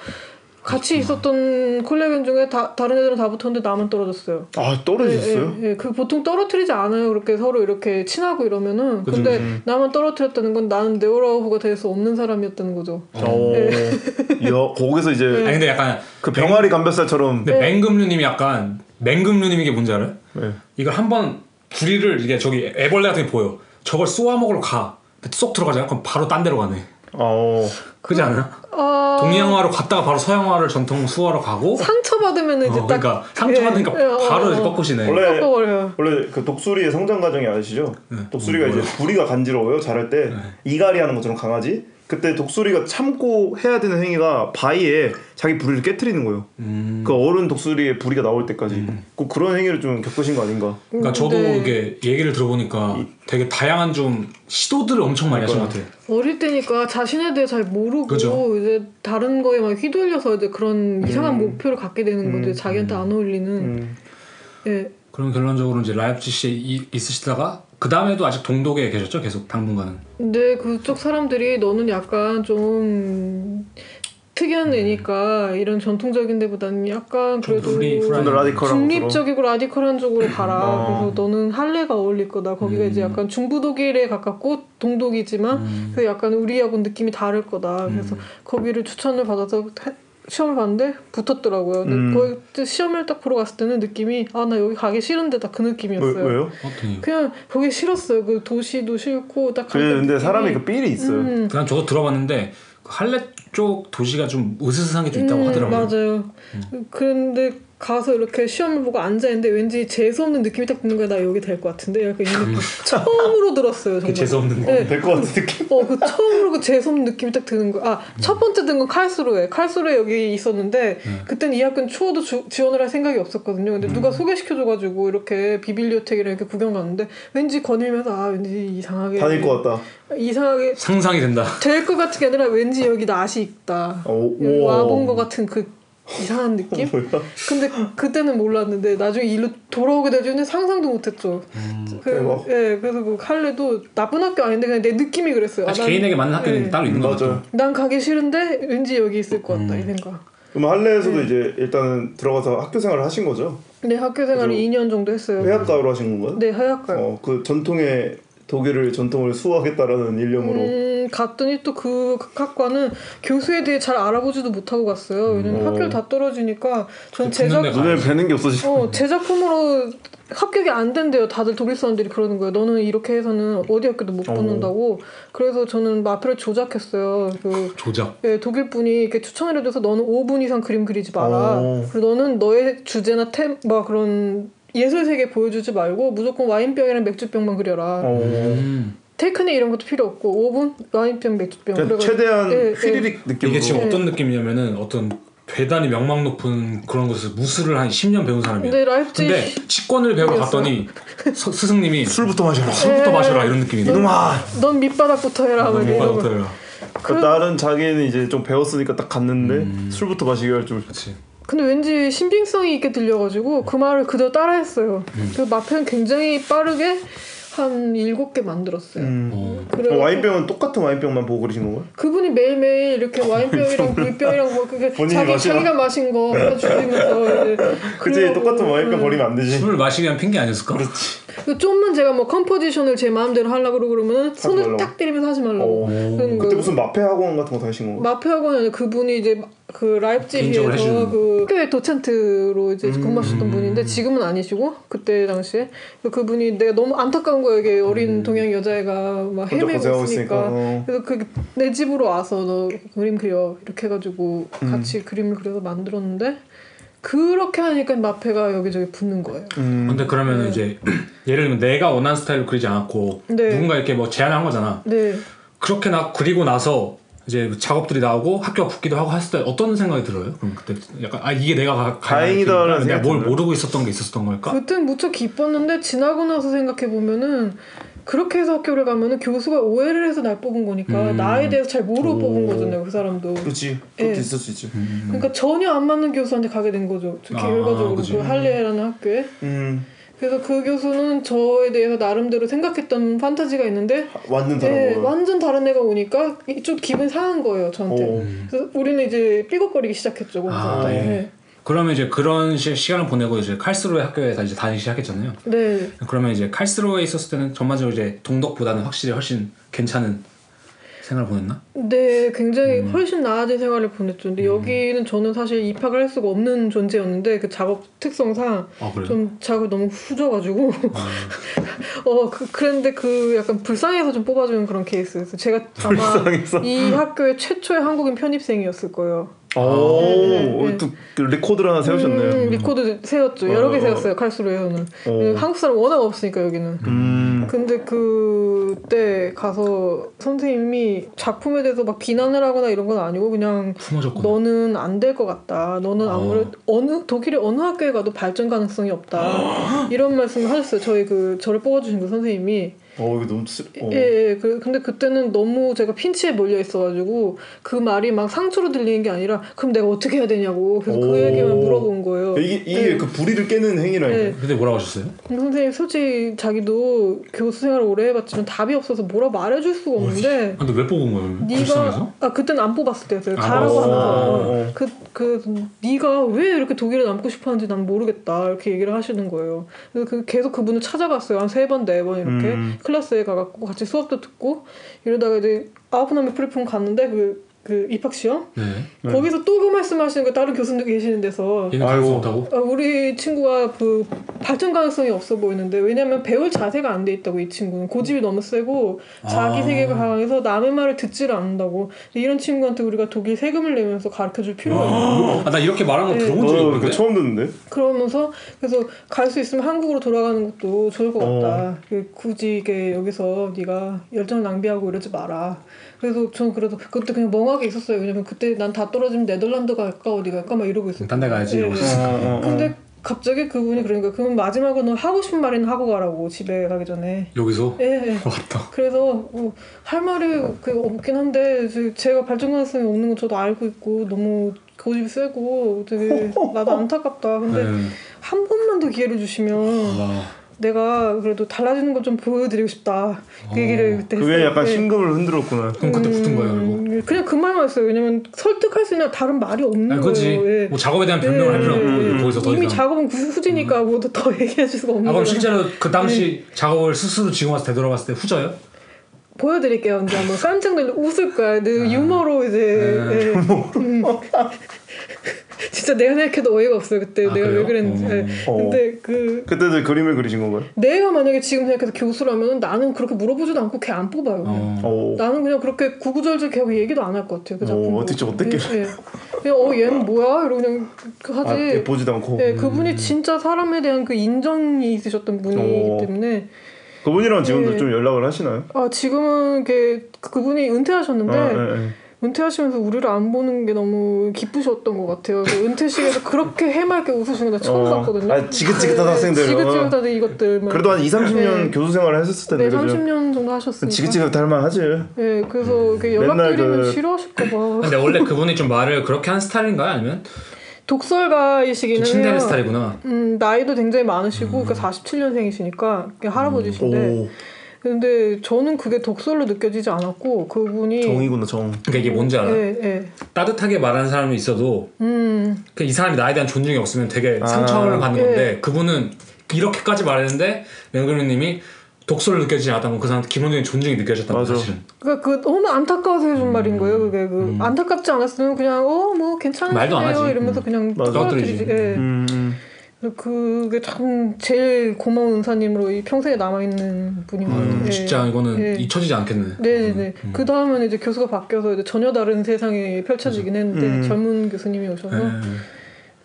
같이 있었던 콜레견 중에 다, 다른 애들은 다 붙었는데 나만 떨어졌어요. 아 떨어졌어요? 예, 예, 예. 그 보통 떨어뜨리지 않아요. 그렇게 서로 이렇게 친하고 이러면은. 근데 그치. 나만 떨어뜨렸다는 건 나는 네오라우프가 될 수 없는 사람이었다는 거죠. 어. 야, 거기서 이제 아니 근데 약간 그 병아리 감뱃살처럼 근데 맹금류님이 약간 맹금류님이 게 뭔지 알아요? 네. 이걸 한번 구리를 이게 저기 애벌레 같은 게 보여. 저걸 쏘아 먹으러 가. 쏙 들어가잖아. 그럼 바로 딴 데로 가네. 어. 그지 않아요? 아, 동양화로 갔다가 바로 서양화를 전통 수화로 가고. 상처받으면 이제 어, 딱. 그러니까 상처받으니까 예, 예, 어, 바로 어, 이제 어. 꺾으시네. 원래 꺾어버려요. 원래 그 독수리의 성장 과정이 아시죠? 네. 독수리가 이제 부리가 간지러워요. 자랄 때 이갈이 하는 것처럼 강아지. 그때 독수리가 참고 해야 되는 행위가 바위에 자기 부리를 깨뜨리는 거예요. 음. 그 어른 독수리의 부리가 나올 때까지 꼭 그런 행위를 좀 겪으신 거 아닌가? 그러니까 저도 이게 얘기를 들어보니까 되게 다양한 좀 시도들을 엄청 많이 하신 것 같아요. 어릴 때니까 자신에 대해 잘 모르고 그죠. 이제 다른 거에 막 휘둘려서 이제 그런 이상한 목표를 갖게 되는 거죠. 자기한테 안 어울리는. 음. 예. 그럼 결론적으로 이제 라이프치시에 이- 있으시다가 그 다음에도 아직 동독에 계셨죠? 계속 당분간은. 근데 그쪽 사람들이 너는 약간 좀 특이한 애니까 이런 전통적인 데보다는 약간 좀 그래도. 중립적이고 라디컬한 쪽으로 가라. 어. 그래서 너는 할례가 어울릴 거다. 거기가 이제 약간 중부 독일에 가깝고 동독이지만 그 약간 우리하고 느낌이 다를 거다. 그래서 거기를 추천을 받아서 해- 시험을 봤는데 붙었더라고요. 근데 음. 거기 때 시험을 딱 보러 갔을 때는 느낌이 아 나 여기 가기 싫은데 딱그 왜, 느낌이었어요. 왜요? 어떤 이유? 그냥 거기 싫었어요. 그 도시도 싫고 딱. 그래, 근데 사람이 그 삘이 있어요. 음, 그냥 저도 들어봤는데 그 할레 쪽 도시가 좀 으스스한 게 좀 있다고 음, 하더라고요. 맞아요. 그런데 가서 이렇게 시험을 보고 앉아 있는데 왠지 재수 없는 느낌이 딱 드는 거야. 나 여기 될 것 같은데. 약간 이 느낌 처음으로 들었어요. 정말. 그 재수 없는 네. 될것 같은 느낌. 어, 그 처음으로 그 재수 없는 느낌이 딱 드는 거야. 아, 첫 번째 든 건 칼스루에. 칼스루에 여기 있었는데 그땐 이 학교는 추워도 주- 지원을 할 생각이 없었거든요. 근데 누가 소개시켜줘가지고 이렇게 비빌리오텍이랑 이렇게 구경 갔는데 왠지 거닐면서 아 왠지 이상하게 다닐 것 같다. 이상하게 상상이 된다. 될 것 같은 게 아니라 왠지 여기 낯이 있다. 어. 와본 것 같은 그 이상한 느낌? 뭐야? 근데 그때는 몰랐는데 나중에 일로 돌아오게 되지는 상상도 못했죠. 그, 대박. 예, 그래서 그 칼레도 나쁜 학교 아닌데 그냥 내 느낌이 그랬어요. 아, 난- 개인에게 맞는 학교는 예. 따로 있는 것 맞아. 난 가기 싫은데 왠지 여기 있을 것 같다 이 생각. 그럼 할레에서도 네. 이제 일단은 들어가서 학교 생활을 하신 거죠? 네 학교 생활을 그래서 2년 정도 했어요. 회화과로 하신 건가요? 네 회화과요. 어, 그 전통의 독일을 전통을 수호하겠다라는 일념으로. 음, 갔더니 또 그 학과는 교수에 대해 잘 알아보지도 못하고 갔어요. 왜냐면 어. 학교를 다 떨어지니까 전그 제작 눈에 뵈는 게 없어지. 어, 제 작품으로 합격이 안 된대요. 다들 독일 사람들이 그러는 거예요. 너는 이렇게 해서는 어디 학교도 못 어. 붙는다고. 그래서 저는 Mappe를 조작했어요. 그 조작. 예, 독일 분이 이렇게 추천을 해줘서 너는 5분 이상 그림 그리지 마라. 어. 그리고 너는 너의 주제나 템, 뭐 그런 예술 세계 보여주지 말고 무조건 와인병이랑 맥주병만 그려라. 어. 음. 테크닉 이런 것도 필요 없고 5분 와인병 맥주병. 그래가지고- 최대한 예, 예. 휘리릭 느낌으로. 이게 지금 네. 어떤 느낌이냐면은 어떤 대단히 명망 높은 그런 곳에서 무술을 한 10년 배운 사람이에요. 근데 라이프지 근데 치권을 배우러. 갔더니 서- 스승님이 술부터 마셔라. 술부터 예. 마셔라 이런 느낌이네. 이놈아. 넌 밑바닥부터 해라. 막 이런 거. 오빠부터 그 다른 자기는 이제 좀 배웠으니까 딱 갔는데 음. 술부터 마시게 할 줄. 그렇지. 근데 왠지 신빙성이 있게 들려가지고 그 말을 그대로 따라했어요. 그 마펜 굉장히 빠르게 한 일곱 개 만들었어요. 음. 어. 그래 와인병은 똑같은 와인병만 보고 그러신 건가요? 그분이 매일매일 이렇게 와인병이랑 물병이랑 뭐 그게 자기 마시나? 자기가 마신 거 주시면서 이제 <laughs> 그치 똑같은 와인병 음. 버리면 안 되지. 술을 마시기 위한 핑계 아니었을까? 그 좀만 제가 뭐 컴포지션을 제 마음대로 하려고 그러면은 손을. 딱 때리면서 하지 말라고. 어. 그때 거. 무슨 마페 학원 같은 거 다니신 건가요? 마페 학원이 아니라 그분이 이제 그 해주는. 그 학교의 도첸트로 이제 음. 근무하셨던 분인데 지금은 아니시고 그때 당시에 그분이 내가 너무 안타까운 거예요 이게 어린 동양 여자애가 막 헤매고 있으니까 있으니까. 어. 그래서 그 내 집으로 와서 너 그림 그려 이렇게 해가지고 음. 같이 그림을 그려서 만들었는데 그렇게 하니까 마페가 여기저기 붙는 거예요. 음. 근데 그러면 네. 이제 예를 들면 내가 원하는 스타일로 그리지 않았고 네. 누군가 이렇게 뭐 제안을 한 거잖아. 네. 그렇게 나 그리고 나서 이제 작업들이 나오고 학교가 붙기도 하고 했을 때 어떤 생각이 들어요? 그럼 그때 약간 아 이게 내가 가, 다행이다라는? 내가 뭘. 모르고 있었던 게 있었던 걸까? 그땐 무척 기뻤는데 지나고 나서 생각해 보면은 그렇게 해서 학교를 가면은 교수가 오해를 해서 날 뽑은 거니까 음. 나에 대해서 잘 모르고 오. 뽑은 거잖아요 그 사람도. 그렇지. 그것도 예. 있을 수 있지. 음. 그러니까 전혀 안 맞는 교수한테 가게 된 거죠. 저 아, 결과적으로 그치. 그 할레라는 학교에. 음. 그래서 그 교수는 저에 대해서 나름대로 생각했던 판타지가 있는데 완전 다른 예, 거. 완전 다른 애가 오니까 좀 기분이 상한 거예요 저한테. 오. 그래서 우리는 이제 삐걱거리기 시작했죠. 아, 네. 네. 그러면 이제 그런 시, 시간을 보내고 이제 칼스로의 학교에서 이제 다니기 시작했잖아요. 네. 그러면 이제 칼스로에 있었을 때는 전반적으로 이제 동덕보다는 확실히 훨씬 괜찮은 생활을 보냈나? 네, 굉장히 음. 훨씬 나아진 생활을 보냈죠. 근데 여기는 저는 사실 입학을 할 수가 없는 존재였는데 그 작업 특성상 아? 좀 작업이 너무 후져가지고 아, <laughs> 어 그, 그랬는데 그 약간 불쌍해서 좀 뽑아주는 그런 케이스였어요. 제가 아마 불쌍해서. 이 학교의 최초의 한국인 편입생이었을 거예요. 오, 네, 네. 또 record를 하나 세우셨네요. 음, 리코드 세웠죠. 여러 개 어, 어. 세웠어요. 칼스루에에서는 어. 한국 사람 워낙 없으니까 여기는. 음. 근데 그때 가서 선생님이 작품에 대해서 막 비난을 하거나 이런 건 아니고 그냥 품어졌구나. 너는 안 될 것 같다. 너는 어. 아무래도 어 느 독일의 어느 학교에 가도 발전 가능성이 없다. 이런 말씀을 하셨어요. 저희 그 저를 뽑아주신 그 선생님이. 어 이거 너무 쓰. 어. 예, 예. 그, 근데 그때는 너무 제가 핀치에 몰려 있어가지고 그 말이 막 상처로 들리는 게 아니라 그럼 내가 어떻게 해야 되냐고. 그래서 오. 그 얘기만 물어본 거예요. 이게 이게 네. 그 불의를 깨는 행위라니까. 네. 근데 뭐라고 하셨어요? 근데 선생님 솔직히 자기도 교수 생활을 오래 해봤지만 답이 없어서 뭐라 말해줄 수가 없는데 근데 왜 뽑은 거예요? 네가? 아 그때는 안 뽑았을 때였어요. 안 가라고 어, 어. 그, 그 네가 왜 이렇게 독일에 남고 싶어하는지 난 모르겠다 이렇게 얘기를 하시는 거예요. 그래서 그 계속 그분을 찾아갔어요. 한 세 번 네 번 이렇게 음. 클래스에 가갖고 같이 수업도 듣고 이러다가 이제 아우프나미 프리폰 갔는데 그, 그 입학 시험 네. 네. 거기서 또 그 말씀하시는 거 다른 교수님도 계시는 데서 아이고. 아, 우리 친구가 그 발전 가능성이 없어 보이는데 왜냐면 배울 자세가 안 돼 있다고 이 친구는 고집이 너무 세고 자기 아. 세계가 강해서 남의 말을 듣지를 않는다고 이런 친구한테 우리가 독일 세금을 내면서 가르쳐 줄 필요가 있고 아, 나 이렇게 말하는 거 네. 들어본 적이 어, 없는데? 그 처음 듣는데. 그러면서 그래서 갈 수 있으면 한국으로 돌아가는 것도 좋을 것 같다. 그 굳이 이게 여기서 네가 열정을 낭비하고 이러지 마라. 그래서 저는 그래도 그때 그냥 멍하 게 있었어요. 왜냐면 그때 난 다 떨어지면 네덜란드 갈까 어디 갈까 막 이러고 있었어요. 딴데 가야지. 어, 어, 어. 근데 갑자기 그분이 그러니까 그럼 마지막으로 너 하고 싶은 말이나 하고 가라고 집에 가기 전에. 여기서? 예. 예. <laughs> 왔다. 그래서 뭐할 말이 그 없긴 한데 제- 제가 발전 가능성이 없는 건 저도 알고 있고 너무 고집이 세고 되게 <laughs> 나도 안타깝다. 근데 네. 한 번만 더 기회를 주시면 와. 내가 그래도 달라지는 걸 좀 보여드리고 싶다. 그 어. 얘기를 그때 그게 했어요. 약간 예. 심금을 흔들었구나. 그럼 그때 붙은 거예요, 그리고? 음, 그냥 그 말만 했어요. 왜냐면 설득할 수 있는 다른 말이 없는 아, 그지. 거예요. 예. 뭐 작업에 대한 변명을 할 필요 없고 예, 예. 거기서 더 이미 이상. 작업은 구- 후지니까 뭐 더 <laughs> 얘기해 줄 수가 없는 아 그럼 거예요. 실제로 그 당시 작업을 스스로 지금 와서 되돌아봤을 때 후져요? 보여드릴게요. 이제 한번 깜짝 놀라 웃을 거야. 늘 유머로 이제 아. 예. <laughs> 음. <laughs> <laughs> 진짜 내가 생각해도 어이가 없어요. 그때 아, 내가 그래요? 왜 그랬는지. 예. 어. 근데 그 그때도 그림을 그리신 건가요? 내가 만약에 지금 생각해서 교수라면 나는 그렇게 물어보지도 않고 걔 안 뽑아요. 어. 오. 나는 그냥 그렇게 구구절절 걔하고 얘기도 안 할 것 같아요. 그 작품. 어, 보고. 어떻게 어떻게? 예, 예. 그냥 어 얘는 뭐야? 이러고 그냥 그 하지. 아, 예, 보지도 않고. 예, 그분이 진짜 사람에 대한 그 인정이 있으셨던 분이기 어. 때문에 그분이랑 지금도 예. 좀 연락을 하시나요? 아 지금은 그 그분이 은퇴하셨는데 아, 예, 예. 은퇴하시면서 우리를 안 보는 게 너무 기쁘셨던 것 같아요. 그 은퇴식에서 그렇게 해맑게 웃으시는 거 처음 어. 봤거든요. 아, 지긋지긋한 네, 학생들. 지긋지긋하다 이것들. 그래도 한 2, 30년 네. 교수 생활을 했었을 네, 텐데 그죠? 30년 정도 하셨으니까. 지긋지긋할 만하지. 네, 그래서 맨날 연락드리면 그- 싫어하실까 봐. 근데 원래 그분이 좀 말을 그렇게 한 스타일인가요? 아니면 독설가이시기는 해요. 스타일이구나. 음, 나이도 굉장히 많으시고 그 47년생이시니까 할아버지신데 오 근데 저는 그게 독설로 느껴지지 않았고 그분이 정이구나 정. 그러니까 이게 뭔지 알아? 예, 예. 따뜻하게 말하는 사람이 있어도 음, 그이 사람이 나에 대한 존중이 없으면 되게 아. 상처를 받는 예. 건데 그분은 이렇게까지 말했는데 맹글님이 독설로 느껴지지 않았다면 그 사람 기본적인 존중이 맞아. 사실은. 그러니까 그 너무 안타까워서 해준 말인 거예요. 그게 그 안타깝지 않았으면 그냥 어 뭐 괜찮으세요 말도 안 하지. 이러면서 그냥 맞아. 떨어뜨리지. 떨어뜨리지. 예. 음, 음. 그게 참 제일 고마운 은사님으로 이 평생에 남아 있는 분인 것 같아요. 음, 예. 진짜 이거는 예. 잊혀지지 않겠네. 네네네. 그 다음에는 이제 교수가 바뀌어서 이제 전혀 다른 세상이 펼쳐지긴 했는데 음. 젊은 교수님이 오셔서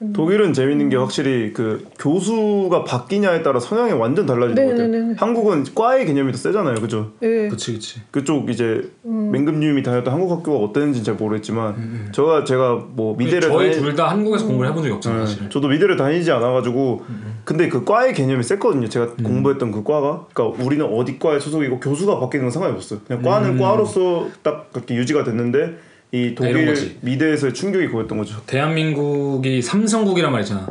예. 독일은 재밌는 게 확실히 그 교수가 바뀌냐에 따라 성향이 완전 달라지는 것 같아요. 한국은 과의 개념이 더 세잖아요, 그죠? 예. 그치 그치. 그쪽 이제 음. 맹금님이 다녔던 한국 학교가 어땠는지 잘 모르겠지만 저가 제가 뭐 미대를 저희 다니- 둘다 한국에서 공부를 해본 적이 없잖아 네, 사실. 저도 미대를 다니지 않아가지고 근데 그 과의 개념이 셌거든요. 제가 공부했던 그 과가 그러니까 우리는 어디 과에 소속이고 교수가 바뀌는 건 상관이 없어요. 그냥 과는 음. 과로서 딱 그렇게 유지가 됐는데 이 이런 독일. 미대에서의 충격이 그거였던 거죠. 대한민국이 삼성국이란 말 있잖아.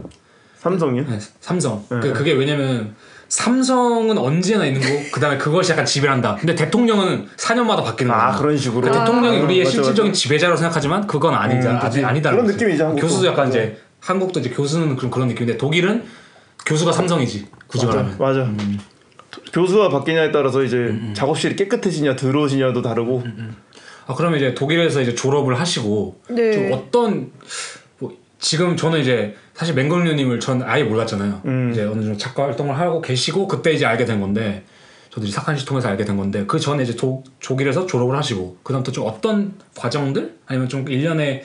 삼성이요? 네, 삼성. 네. 그, 그게 왜냐면 삼성은 언제나 있는 거고 그다음에 그것이 약간 지배한다. 근데 대통령은 4년마다 바뀌는 거야. 아 그런 식으로. 그 대통령이 아, 우리의 맞아, 실질적인 맞아. 지배자로 생각하지만 그건 아니다. 음, 아직. 아니다. 그런 느낌이지. 교수도 약간 맞아. 이제 한국도 이제 교수는 그런 그런 느낌인데 독일은 교수가 삼성이지. 굳이 맞아, 말하면. 맞아. 음. 교수가 바뀌냐에 따라서 이제 작업실이 깨끗해지냐 더러워지냐도 다르고. 아 그러면 이제 독일에서 이제 졸업을 하시고 네. 좀 어떤 뭐 지금 저는 이제 사실 맹금류님을 전 아예 몰랐잖아요. 음. 이제 어느 정도 작가 활동을 하고 계시고 그때 이제 알게 된 건데 저도 이제 사칸 씨 통해서 알게 된 건데 그 전에 이제 도, 독일에서 졸업을 하시고 그다음부터 좀 어떤 과정들 아니면 좀 일련의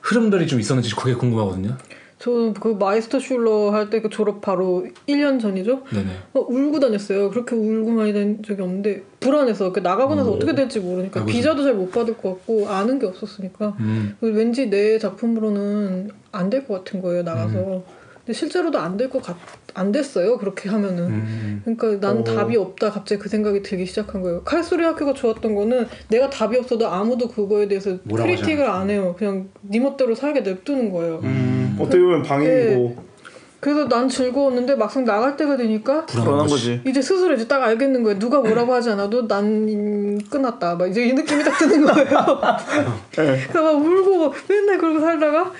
흐름들이 좀 있었는지 그게 궁금하거든요. 저는 그 Meisterschüler 할 때 그 졸업 바로 1년 전이죠. 네네. 어, 울고 다녔어요. 그렇게 울고 많이 다닌 적이 없는데 불안해서 그 나가고 나서 오. 어떻게 될지 모르니까 아이고, 비자도 잘 못 받을 것 같고 아는 게 없었으니까 음. 그 왠지 내 작품으로는 안 될 것 같은 거예요 나가서. 음. 근데 실제로도 안 될 것 같, 안 됐어요 그렇게 하면은. 음. 그러니까 난 오. 답이 없다 갑자기 그 생각이 들기 시작한 거예요. 칼소리 학교가 좋았던 거는 내가 답이 없어도 아무도 그거에 대해서 크리틱을 안 해요. 그냥 네 멋대로 살게 냅두는 거예요. 음, 어떻게 보면 방임이고 그래서 난 즐거웠는데 막상 나갈 때가 되니까 불안한 거지. 이제 스스로 이제 딱 알겠는 거예요. 누가 뭐라고 하지 않아도 난 끝났다. 막 이제 이 느낌이 딱 드는 거예요. <laughs> 네. 그래서 막 울고 맨날 그러고 살다가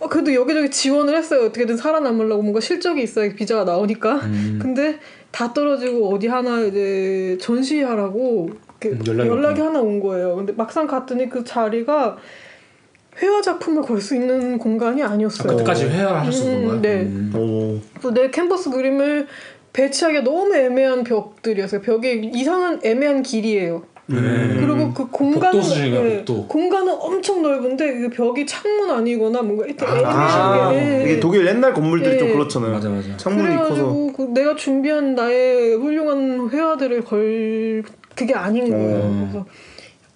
어, 그래도 여기저기 지원을 했어요. 어떻게든 살아남으려고 뭔가 실적이 있어야 비자가 나오니까. 음. 근데 다 떨어지고 어디 하나 이제 전시하라고 음, 연락이 연락이. 하나 온 거예요. 근데 막상 갔더니 그 자리가 회화 작품을 걸 수 있는 공간이 아, 아니었어요. 그때까지 회화를 하셨던 음, 거예요? 네. 음. 오. 그래서 내 캔버스 그림을 배치하기가 너무 애매한 벽들이었어요. 벽이 이상한 애매한 길이에요. 네. 그리고 그 공간은 복도 수준이네요, 예, 복도. 공간은 엄청 넓은데 그 벽이 창문 아니거나 뭔가 이렇게 아, 애매하게 이게 독일 옛날 건물들이 예. 좀 그렇잖아요. 맞아 맞아. 창문이 커서. 그래가지고 그 내가 준비한 나의 훌륭한 회화들을 걸 그게 아닌 거예요. 어. 그래서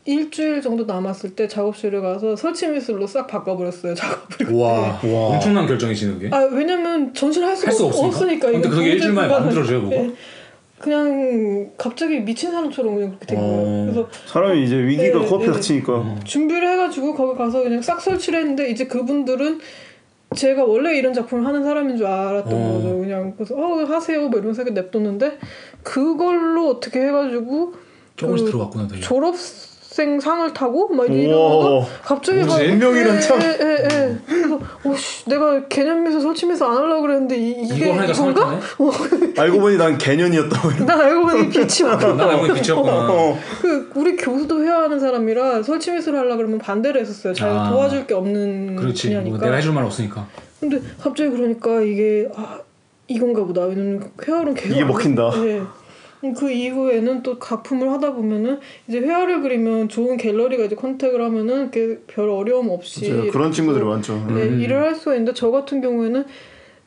일주일 정도 남았을 때 작업실에 가서 설치 미술로 싹 바꿔버렸어요 작업을. <laughs> 와, 와. 엄청난 결정이시네 그게. 아 왜냐면 전시를 할 수가 할 수 없으니까. 근데 이거 그게 일주일 만에 만들어져요, 그거? 예. 그냥 갑자기 미친 사람처럼 그냥 그렇게 된 거예요. 어. 그래서 사람이 이제 위기가 네, 코앞에 네. 닥치니까. 준비를 해가지고 거기 가서 그냥 싹 설치를 했는데 이제 그분들은 제가 원래 이런 작품을 하는 사람인 줄 알았던 어. 거죠. 그냥 그래서 어 하세요 뭐 이러면서 냅뒀는데 그걸로 어떻게 해가지고 조금씩 그 들어갔구나 되게. 졸업 생 상을 타고 막. 이러다가 갑자기 막? 운명이란 참. 예, 예, 예. 그래서 오씨 내가 개념미술 설치미술 안 하려고 그랬는데 이, 이게 이거 하니까 상을 이건가? 타네. 알고 보니 난 개년이었다고. 난 알고 보니 빛이었고 나 알고 빛이었구나. 어. 그 우리 교수도 회화하는 사람이라 설치미술 하려 그러면 반대를 했었어요. 잘 아. 도와줄 게 없는 그렇지. 뭐 분야니까. 내가 해줄 말 없으니까. 근데 갑자기 그러니까 이게 아 이건가 보다. 왜냐면 회화는 계속 이게 안 먹힌다. 했- 네. 그 이후에는 또 작품을 하다 보면은 이제 회화를 그리면 좋은 갤러리가 이제 컨택을 하면은 이렇게 별 어려움 없이 맞아요. 그런 친구들이 많죠. 네, 음. 일을 할 수가 있는데 저 같은 경우에는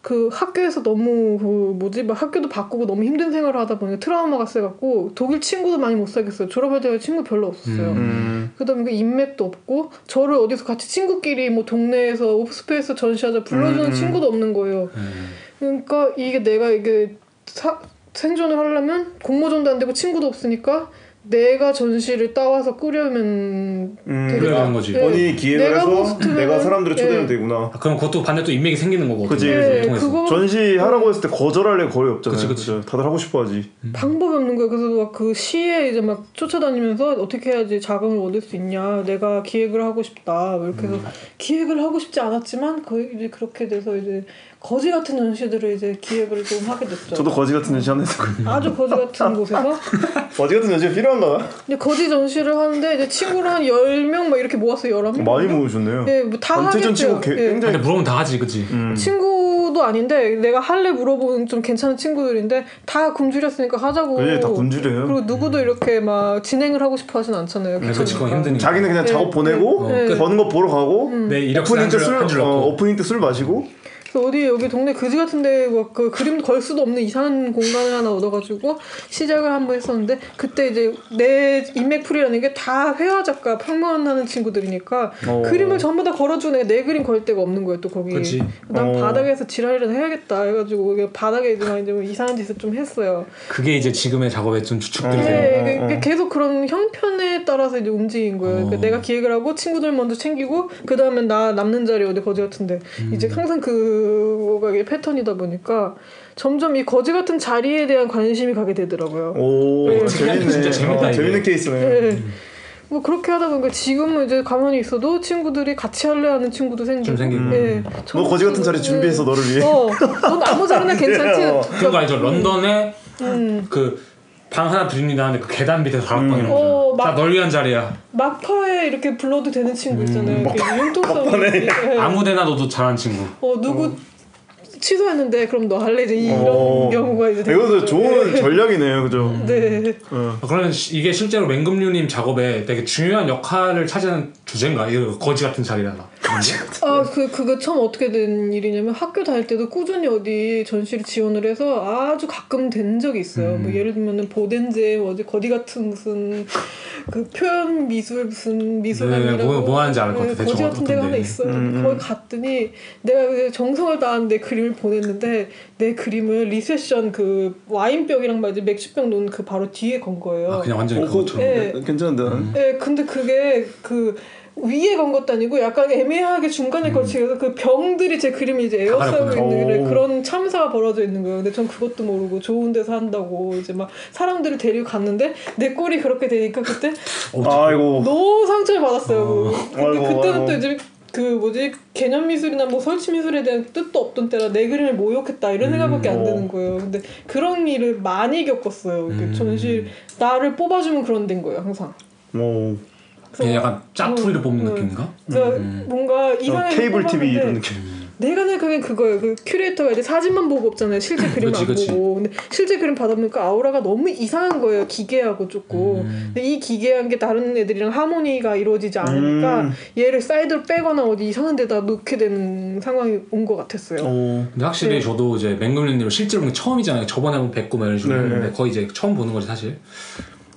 그 학교에서 너무 그 뭐지 막 학교도 바꾸고 너무 힘든 생활을 하다 보니까 트라우마가 세갖고 독일 친구도 많이 못 사겠어요. 졸업할 때 친구 별로 없었어요. 음. 음. 그러다 보니까 인맥도 없고 저를 어디서 같이 친구끼리 뭐 동네에서 오프스페이스 전시하자 불러주는 음. 친구도 없는 거예요. 음. 그러니까 이게 내가 이게 사, 생존을 하려면 공모전도 안 되고 친구도 없으니까 내가 전시를 따와서 끓여면 음, 되는 거지. 네. 본인이 기획을 내가 해서 내가 사람들을 초대하면 네. 되구나. 아, 그럼 그것도 반대 또 인맥이 생기는 거고. 어떻게 네. 그거 전시하라고 했을 때 거절할 애 거의 없잖아요. 그치, 그치. 다들 하고 싶어 하지. 방법이 없는 거예요. 그래서 막 그 시에 이제 막 쫓아다니면서 어떻게 해야지 자금을 얻을 수 있냐. 내가 기획을 하고 싶다. 뭐 이렇게 해서 음. 기획을 하고 싶지 않았지만 거의 이제 그렇게 돼서 이제 거지 같은 전시들을 이제 기획을 좀 하게 됐죠. 저도 거지 같은 전시 하는 했었거든요. 아주 거지 같은 곳에서 <laughs> 거지 같은 전시가 필요한가? 이제 거지 전시를 하는데 이제 친구를 한 10명 막 이렇게 모았어요. 11명. 많이 모으셨네요. 예, 뭐다 전체전 치고 하겠대요. 개- 예. 굉장히 근데 물어보면 다 하지, 그치? 음. 친구도 아닌데 내가 할래 물어보는 좀 괜찮은 친구들인데 다 굶주렸으니까 하자고. 그게 다 굶주려요. 그리고 누구도 이렇게 막 진행을 하고 싶어 하진 않잖아요. 네, 그치, 그건. 힘드니까. 자기는 그냥 네. 작업 보내고 네. 음. 버는 거 보러 가고 내 이력서 오프닝 때 한줄 술 한줄 어, 넣고. 오프닝 때 술 마시고 그래서 어디 여기 동네 그지 같은데 막그 그림 걸 수도 없는 이상한 공간을 하나 얻어가지고 시작을 한번 했었는데 그때 이제 내 인맥풀이라는 게 다 회화 작가 평론하는 친구들이니까 어. 그림을 전부 다 걸어주는 애가 내 그림 걸 데가 없는 거예요 또 거기. 그치. 난 어. 바닥에서 지랄이라도 해야겠다 해가지고 이게 바닥에 이제 막 이제 뭐 이상한 짓을 좀 했어요. 그게 이제 지금의 작업의 좀 주축들이 어. 네, 어, 이게- 어. 이게 계속 그런 형편에 따라서 이제 움직인 거예요. 그러니까 어. 내가 기획을 하고 친구들 먼저 챙기고 그 다음에 나 남는 자리 어디 거지 같은데 음. 이제 항상 그 거가 이게 패턴이다 보니까 점점 이 거지 같은 자리에 대한 관심이 가게 되더라고요. 오 네, 재밌네. 진짜 재밌다, 어, 이게. 재밌는 케이스네. 네. 뭐 그렇게 하다 보니까 지금은 이제 가만히 있어도 친구들이 같이 할래 하는 친구도 생기고. 좀 생기고. 네. 너 거지 같은 자리 준비해서 너를 위해. 어, 넌 아무 자리나 괜찮지. <laughs> 어. 그런 거 알죠? 런던에 음. 그 방 하나 드립니다 하는데 그 계단 밑에 다락방 이런 어. 막- 다널 위한 자리야. 막파에 이렇게 불러도 되는 친구 있잖아요. 이렇게 융통성 있게. 네. 아무데나 넣어도 잘하는 친구. 어 누구 취소했는데 그럼 너 할래 이제 이런 어. 경우가 이제 이것도 되는 좋은 거예요. 전략이네요, 그죠? 네. 어. 그러면 시- 이게 실제로 맹금류님 작업에 되게 중요한 역할을 차지하는 주제인가? 이거 거지 같은 자리라나. 아 그 그거 처음 어떻게 된 일이냐면 학교 다닐 때도 꾸준히 어디 전시를 지원을 해서 아주 가끔 된 적이 있어요. 음. 뭐 예를 들면은 보덴제 어디 거디 같은 무슨 그 표현 미술 무슨 미술관이라고 네, 뭐- 뭐 하는지 알 것 같아. 대충 거지 같은 데가 하나 데. 있어요. 음, 음. 거기 갔더니 내가 그 정성을 다한 내 그림을 보냈는데 내 그림을 리세션 그 와인병이랑 막 이제 맥주병 놓은 그 바로 뒤에 건 거예요. 아, 그냥 완전히 어, 그거. 네. 괜찮은데 나는. 네, 근데 그게 그 위에 건 것도 아니고 약간 애매하게 중간에 걸치면서 그 병들이 제 그림이 이제 에어싸고. 있는 오. 그런 참사가 벌어져 있는 거예요. 근데 전 그것도 모르고 좋은 데서 한다고 이제 막 사람들을 데리고 갔는데 내 꼴이 그렇게 되니까 그때 아이고. 너무 상처를 받았어요. 근데 아이고, 그때는 아이고. 또 이제 그 뭐지 개념 미술이나 뭐 설치 미술에 대한 뜻도 없던 때라 내 그림을 모욕했다 이런 생각밖에 안 어. 드는 거예요. 근데 그런 일을 많이 겪었어요. 그 음. 전시 나를 뽑아주면 그런 데인 거예요 항상. 뭐 그냥 약간 짜투리를 음, 뽑는 음. 느낌인가? 그러니까 음. 뭔가 이상하게 케이블 TV 이런 느낌. 내가 생각하기엔 그거예요. 그 큐레이터가 이제 사진만 보고 없잖아요. 실제 <laughs> 그림 안 그치. 보고. 근데 실제 그림 받아보니까 아우라가 너무 이상한 거예요. 기괴하고 조금. 음. 근데 이 기괴한 게 다른 애들이랑 하모니가 이루어지지 않으니까 음. 얘를 사이드로 빼거나 어디 이상한 데다 놓게 되는 상황이 온 것 같았어요. 어. 근데 확실히 네. 저도 이제 맹금류님을 실제로 보는 게 처음이잖아요. 저번에 한번 뵙고 막 이런 식으로 네, 네. 거의 이제 처음 보는 거지 사실.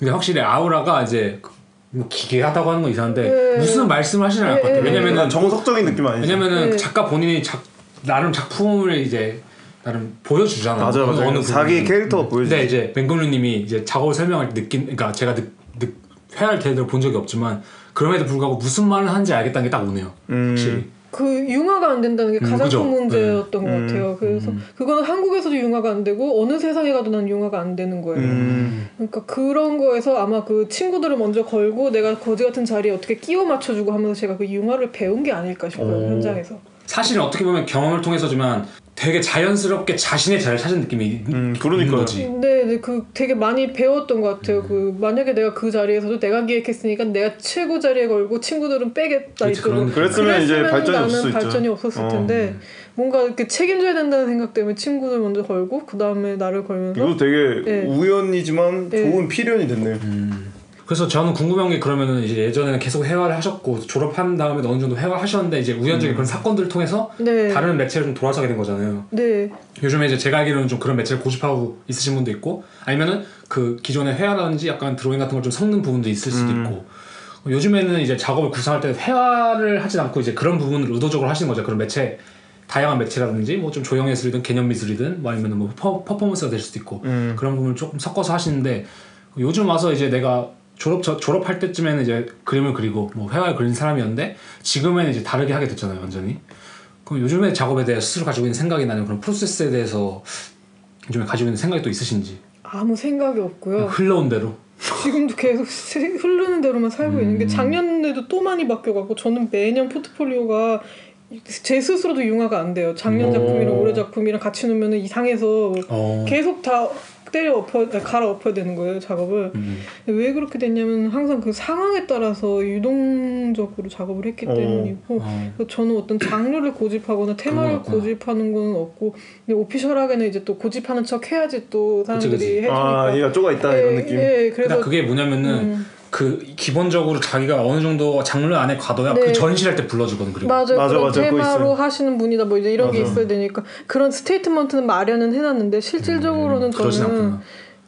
근데 확실히 아우라가 이제 그- 뭐 기괴하다고 하는 건 이상한데 네. 무슨 말씀을 하시는 알것 네, 같아요. 네. 왜냐면은 약간 정석적인 느낌 아니지? 왜냐면은 네. 작가 본인이 작 나름 작품을 이제 나름 보여주잖아. 맞아 맞아. 어느 자기. 캐릭터가 보여지. 근데 이제 맹금류님이 이제 작업을 설명할 때 느낀, 그러니까 제가 느, 느, 회화를 제대로 본 적이 없지만 그럼에도 불구하고 무슨 말을 하는지 알겠다는 게 딱 오네요. 음. 확실히. 그 융화가 안 된다는 게 음, 가장 그죠. 큰 문제였던 네. 것 음. 같아요. 그래서 음. 그거는 한국에서도 융화가 안 되고 어느 세상에 가도 난 융화가 안 되는 거예요. 음. 그러니까 그런 거에서 아마 그 친구들을 먼저 걸고 내가 거지 같은 자리에 어떻게 끼워 맞춰주고 하면서 제가 그 융화를 배운 게 아닐까 싶어요 오. 현장에서. 사실은 어떻게 보면 경험을 통해서지만 되게 자연스럽게 자신의 자리를 찾은 느낌이 음, 있는 그러니까요. 거지. 네, 네, 그 되게 많이 배웠던 것 같아요. 음. 그 만약에 내가 그 자리에서도 내가 기획했으니까 내가 최고 자리에 걸고 친구들은 빼겠다 이쪽으로. 그런- 그랬으면 이제 발전이 나는. 발전이 없었을 어. 텐데 뭔가 이렇게 책임져야 된다는 생각 때문에 친구들 먼저 걸고 그 다음에 나를 걸면서 이거 되게 네. 우연이지만 네. 좋은 필연이 됐네요. 음. 그래서 저는 궁금한 게 그러면은 이제 예전에는 계속 회화를 하셨고 졸업한 다음에 어느 정도 회화 하셨는데 이제 우연적인 그런 사건들을 통해서 네, 다른 매체를 좀 돌아서게 된 거잖아요. 네, 요즘에 이제 제가 알기로는 좀 그런 매체를 고집하고 있으신 분도 있고 아니면은 그 기존의 회화라든지 약간 드로잉 같은 걸 좀 섞는 부분도 있을 수도 음. 있고 요즘에는 이제 작업을 구상할 때 회화를 하진 않고 이제 그런 부분을 의도적으로 하시는 거죠. 그런 매체 다양한 매체라든지 뭐 좀 조형 예술이든 개념 미술이든 뭐 아니면 뭐 퍼, 퍼포먼스가 될 수도 있고 음. 그런 부분을 조금 섞어서 하시는데 요즘 와서 이제 내가 졸업 저, 졸업할 때쯤에는 이제 그림을 그리고 뭐 회화를 그리는 사람이었는데 지금에는 이제 다르게 하게 됐잖아요 완전히. 그럼 요즘에 작업에 대해 스스로 가지고 있는 생각이 나는 그런 프로세스에 대해서 요즘에 가지고 있는 생각이 또 있으신지 아무 생각이 없고요. 흘러온 대로. 지금도 계속 세- 흐르는 대로만 살고 있는 음. 게 작년에도 또 많이 바뀌어갖고 저는 매년 포트폴리오가 제 스스로도 융화가 안 돼요. 작년 오. 작품이랑 올해 작품이랑 같이 놓으면 이상해서 어. 계속 다 때려 엎어 갈아 엎어야 되는 거예요 작업을. 음. 왜 그렇게 됐냐면 항상 그 상황에 따라서 유동적으로 작업을 했기 어. 때문이고 어. 저는 어떤 장르를 고집하거나 테마를. 고집하는 건 없고 근데 official하게는 이제 또 고집하는 척 해야지 또 사람들이 그치. 해주니까 아 얘가 쪼가 있다 이런 예, 느낌. 예, 그래서 그러니까 그게 뭐냐면은 음. 그 기본적으로 자기가 어느 정도 장르 안에 가둬야 네. 그 전시할 때 불러주거든 그리고 맞아요. 맞아, 그런 맞아. 그거 테마로. 하시는 분이다 뭐 이제 이런 게 맞아. 있어야 되니까 그런 statement는 마련은 해놨는데 실질적으로는 음, 저는.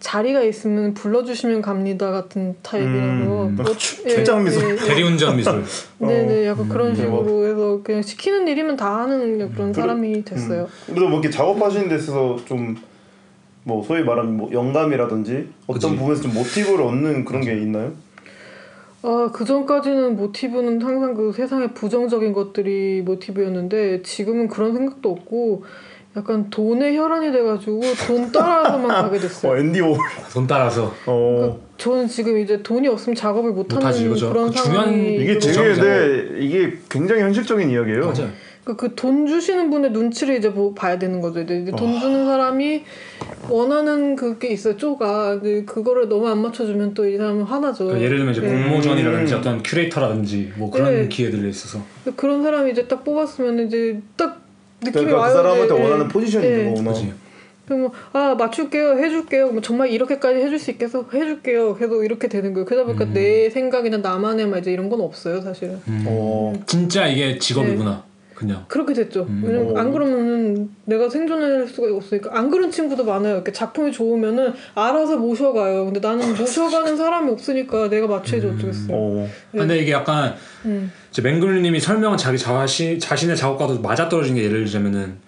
자리가 있으면 불러주시면 갑니다 같은 타입이라서 음, 뭐, 출- 출장 미술. 예, 예. 대리운전 미술. <laughs> 네네 약간 그런 음, 식으로 해서 그냥 시키는 일이면 다 하는 그런 그래- 사람이 됐어요. 그래도 뭐 이렇게 작업하시는 데 있어서 좀뭐 소위 말하면 뭐 영감이라든지 어떤 그치. 부분에서 좀 모티브를 얻는 그런 게 있나요? 아, 그 전까지는 모티브는 항상 그 세상의 부정적인 것들이 모티브였는데 지금은 그런 생각도 없고 약간 돈의 혈안이 돼가지고 돈 따라서만 <laughs> 가게 됐어요. 어 앤디 오. 돈 따라서. 어 그러니까 저는 지금 이제 돈이 없으면 작업을 못 하는 못하지, 그죠. 그런 그 중요한- 상황이 이게 그 되게. 근데 이게 굉장히 현실적인 이야기예요. 맞아요. 그돈 주시는 분의 눈치를 이제 보, 봐야 되는 거죠. 이제 아. 돈 주는 사람이 원하는 그게 있어요. 쪼가 근데 그거를 너무 안 맞춰주면 또 이 사람은 화나죠. 그러니까 예를 들면 이제 네. 공모전이라든지 음. 어떤 큐레이터라든지 뭐 그런 네. 기회들에 있어서 그런 사람이 이제 딱 뽑았으면 이제 딱 느낌이 그러니까 와요. 그 사람한테 이제. 원하는 예. 포지션이 예. 있는 거구나. 그지. 그럼 아 맞출게요 해줄게요 뭐 정말 이렇게까지 해줄 수 있겠어 해줄게요 계속 이렇게 되는 거예요 그러다 보니까 음. 내 생각이나 나만의 막 이제 이런 건 없어요 사실은 음. 어. 진짜 이게 직업이구나. 그냥. 그렇게 됐죠 음. 왜냐면 어. 안 그러면은 내가 생존할 수가 없으니까 안 그런 친구도 많아요 이렇게 작품이 좋으면은 알아서 모셔가요 근데 나는 모셔가는 사람이 없으니까 내가 맞춰야지 어쩌겠어 어. 근데 이게 약간 음. 이제 맹글님이 설명한 자기 자신 자신의 작업과도 맞아 떨어진 게 예를 들자면은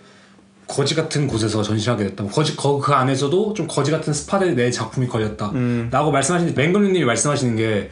거지 같은 곳에서 전시하게 됐다. 뭐 거지 거, 그 안에서도 좀 거지 같은 스팟에 내 작품이 걸렸다. 음. 라고 말씀하시는데 맹글님이 말씀하시는 게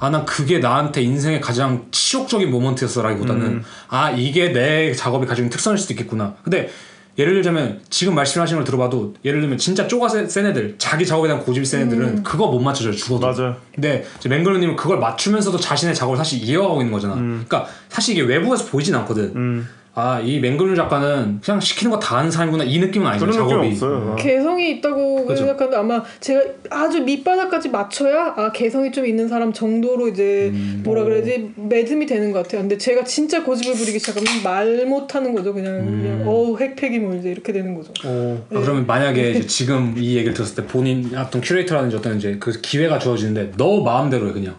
아 난 그게 나한테 인생의 가장 치욕적인 모먼트였어라기보다는 음. 아 이게 내 작업이 가지고 있는 특성일 수도 있겠구나. 근데 예를 들자면 지금 말씀하시는 걸 들어봐도 예를 들면 진짜 쪼가 센- 센 애들 자기 작업에 대한 고집이 센 애들은 그거 못 맞춰줘요 죽어도. 맞아요. 근데 이제 맹글님은 그걸 맞추면서도 자신의 작업을 사실 이어가고 있는 거잖아. 그러니까 사실 이게 외부에서 보이진 않거든. 음. 아 이 맹글님 작가는 그냥 시키는 거 다 하는 사람이구나 이 느낌은 아니잖아 그런 느낌 작업이. 없어요. 개성이 있다고 그죠. 생각하는데 아마 제가 아주 밑바닥까지 맞춰야 아 개성이 좀 있는 사람 정도로 이제 음. 뭐라 그래야지 매듭이 되는 것 같아요. 근데 제가 진짜 고집을 부리기 시작하면 말 못하는 거죠. 그냥, 음. 그냥 어우 핵팩이 뭐 이제 이렇게 되는 거죠. 어. 아, 그러면 만약에 <laughs> 이제 지금 이 얘기를 들었을 때 본인 어떤 큐레이터라든지 어떤 이제 그 기회가 주어지는데 너 마음대로 해 그냥.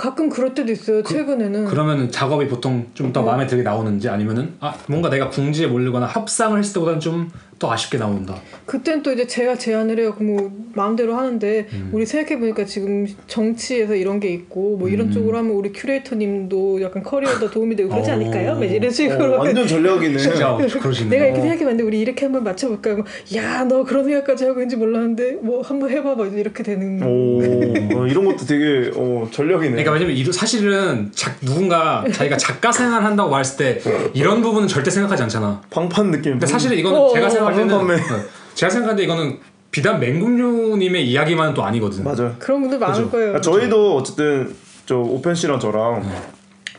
가끔 그럴 때도 있어요. 최근에는 그러면은 작업이 보통 좀 더 마음에 들게 나오는지 아니면은 아 뭔가 내가 궁지에 몰리거나 협상을 했을 때보다는 좀 더 아쉽게 나온다. 그땐 또 이제 제가 제안을 해요. 그럼 뭐 마음대로 하는데 음. 우리 생각해 보니까 지금 정치에서 이런 게 있고 뭐 이런 음. 쪽으로 하면 우리 큐레이터님도 약간 커리어도 도움이 되고 그러지 어. 않을까요? 막 이런 식으로 어, 완전 전략이네. 진짜 그러시네. 내가 이렇게 생각해봤는데 우리 이렇게 한번 맞춰볼까? 하고 야너 그런 생각까지 하고 있는지 몰랐는데 뭐 한번 해봐 봐 이렇게 되는 오. 어, 이런 것도 되게 어, 전략이네. 그러니까 왜냐면 이 사실은 자, 누군가 자기가 작가 생활 한다고 말했을 때 이런 부분은 절대 생각하지 않잖아. 방판 느낌. 근데 사실은 이거는 어, 제가 어, 생각할 때는. 어, 제가 생각하는데 이거는 비단 맹금류님의 이야기만은 또 아니거든. 맞아요. 그런 분들 많을 그죠. 거예요. 그러니까 저희도 어쨌든 저 오펜 씨랑 저랑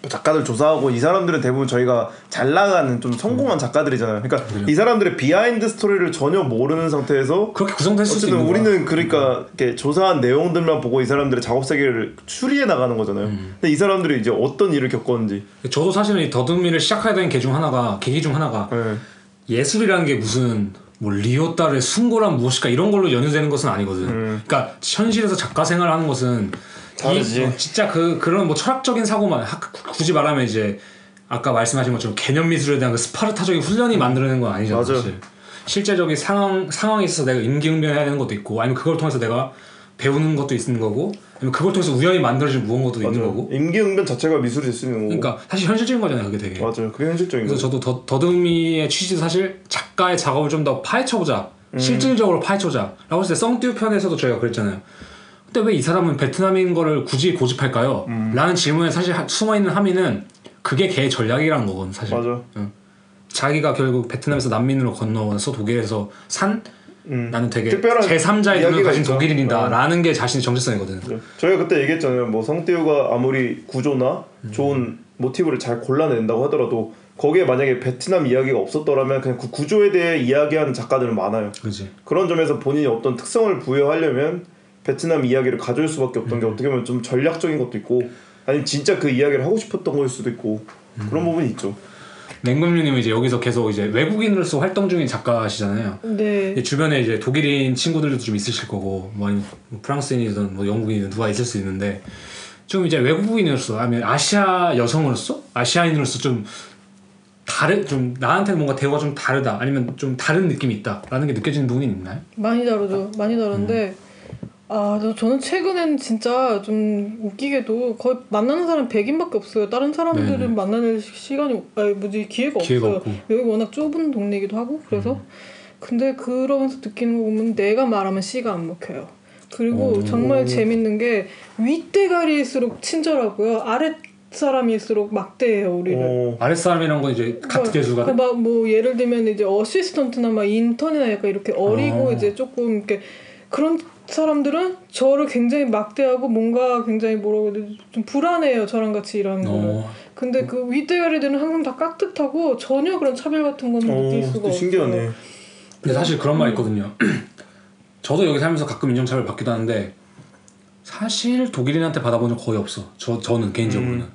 작가들 조사하고 이 사람들은 대부분 저희가 잘 나가는 좀 성공한 작가들이잖아요. 그러니까 이 사람들의 behind story를 전혀 모르는 상태에서 그렇게 구성됐을 어쨌든 있는. 우리는 그러니까 이렇게 조사한 내용들만 보고 이 사람들의 작업 세계를 추리해 나가는 거잖아요. 음. 근데 이 사람들이 이제 어떤 일을 겪었는지. 저도 사실은 이 더듬이를 시작하게 된 계 중 하나가 계기 중 하나가 네. 예술이라는 게 무슨 뭐 리오따르의 숭고란 무엇일까 이런 걸로 연유되는 것은 아니거든. 음. 그러니까 현실에서 작가 생활을 하는 것은 다르지. 이, 어, 진짜 그 그런 뭐 철학적인 사고만 하- 굳이 말하면 이제 아까 말씀하신 것처럼 개념 미술에 대한 그 스파르타적인 훈련이 만들어내는 건 아니잖아. 맞아요. 사실. 실제적인 상황 상황에 있어서 내가 임기응변해야 되는 것도 있고 아니면 그걸 통해서 내가 배우는 것도 있는 거고 그걸 통해서 우연히 만들어진 무언가도 있는 맞아요. 거고. 임기응변 자체가 미술이 될 수 있는 거고. 그러니까 사실 현실적인 거잖아요. 그게 되게. 맞아요. 그게 현실적인 그래서. 저도 더, 더듬이의 취지도 사실 작가의 작업을 좀 더 파헤쳐보자 음. 실질적으로 파헤쳐보자 라고 했을 때 썽듀 편에서도 저희가 그랬잖아요 근데 왜 이 사람은 베트남인 거를 굳이 고집할까요? 음. 라는 질문에 사실 하- 숨어있는 함의는 그게 걔의 전략이라는 거거든 사실 맞아. 자기가 결국 베트남에서 난민으로 건너와서 독일에서 산 음. 나는 되게 특별한 제3자의 눈을 가진 있죠. 독일인이다 어. 라는 게 자신의 정체성이거든 네. 저희가 그때 얘기했잖아요. 뭐 성태우가 아무리 구조나 좋은 모티브를 잘 골라낸다고 하더라도 거기에 만약에 베트남 이야기가 없었더라면 그냥 그 구조에 대해 이야기하는 작가들은 많아요. 그지 그런 점에서 본인이 어떤 특성을 부여하려면 베트남 이야기를 가져올 수밖에 없던 게 어떻게 보면 좀 전략적인 것도 있고 아니면 진짜 그 이야기를 하고 싶었던 거일 수도 있고 그런 부분이 있죠. 냉금류님은 이제 여기서 계속 이제 외국인으로서 활동 중인 작가시잖아요 네. 주변에 이제 독일인 친구들도 좀 있으실 거고 뭐 아니면 뭐 프랑스인이든 뭐 영국인이든 누가 있을 수 있는데 좀 이제 외국인으로서 아니면 아시아 여성으로서 아시아인으로서 좀 다른 좀 나한테는 뭔가 대우가 좀 다르다 아니면 좀 다른 느낌이 있다라는 게 느껴지는 부분이 있나요? 많이 다르죠. 많이 다른데 아, 저- 저는 최근엔 진짜 좀 웃기게도 거의 만나는 사람 100인밖에 없어요. 다른 사람들은 네네. 만나는 시- 시간이 없- 아니 뭐지 기회가, 기회가 없어요. 없고. 여기 워낙 좁은 동네이기도 하고 그래서 근데 그러면서 느끼는 거 보면 내가 말하면 씨가 안 먹혀요. 그리고 오. 정말 재밌는 게 윗대가리일수록 친절하고요. 아랫 사람일수록 막대해요 우리를. 어, 아랫사람이란 건 이제 같은 개수가 막뭐 예를 들면 이제 어시스턴트나 막 인턴이나 약간 이렇게 어리고 아. 이제 조금 이렇게 그런 사람들은 저를 굉장히 막대하고 뭔가 굉장히 뭐라고 해야 되지 좀 불안해요 저랑 같이 일하는 거는. 어, 근데 그 윗대가리들은 항상 다 깍듯하고 전혀 그런 차별 같은 건 느낄 어, 수가 또 없어요. 신기하네. 근데 사실 그런 말 있거든요. <clears throat> 저도 여기 살면서 가끔 인종차별 받기도 하는데 사실 독일인한테 받아본 적 거의 없어. 저 저는 개인적으로는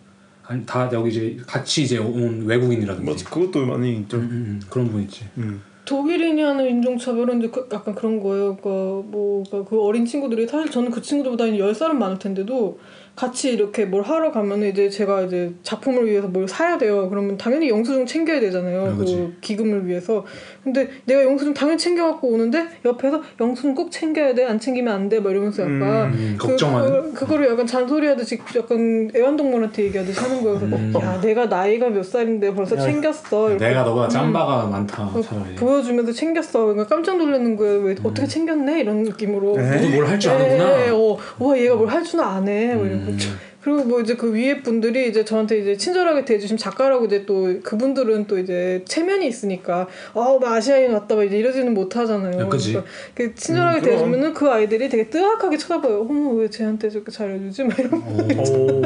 아니 다 여기 이제 같이 이제 온 외국인이라든지 맞아, 그것도 많이 있죠. 음, 음, 음, 그런 부분 있지. 음. 독일인이 하는 인종차별은 이제 그- 약간 그런 거예요. 그러니까 뭐, 그러니까 그 어린 친구들이 사실 저는 그 친구들보다 10살은 많을 텐데도 같이 이렇게 뭘 하러 가면 이제 제가 이제 작품을 위해서 뭘 사야 돼요. 그러면 당연히 영수증 챙겨야 되잖아요. 아, 그. 기금을 위해서. 근데 내가 영수증 당연히 챙겨갖고 오는데 옆에서 영수증 꼭 챙겨야 돼. 안 챙기면 안 돼. 막 이러면서 약간 음, 그, 걱정하는. 그, 그거를 약간 잔소리하듯이 약간 애완동물한테 얘기하듯이 하는 거예요. 그래서 음. 야 내가 나이가 몇 살인데 벌써 야, 챙겼어. 이렇게 내가 너보다 짬바가 많다 어, 차라리. 보여주면서 챙겼어. 그러니까 깜짝 놀라는 거예요. 왜 어떻게 챙겼네 이런 느낌으로. 에? 너도 뭘 할줄 예, 아는구나. 예, 어, 와 얘가 뭘 할 줄은 아네. 뭐 이러고. 음. 그리고 뭐 이제 그 위에 분들이 이제 저한테 이제 친절하게 대해주신 작가라고 이제 또 그분들은 또 이제 체면이 있으니까 아우 나 아시아인 왔다 막 이제 이러지는 못하잖아요. 야, 그치. 그러니까 그 친절하게 음. 대해주면은 그 아이들이 되게 뜨악하게 쳐다봐요. 어머 왜 쟤한테 저렇게 잘해주지? 막 이런 어,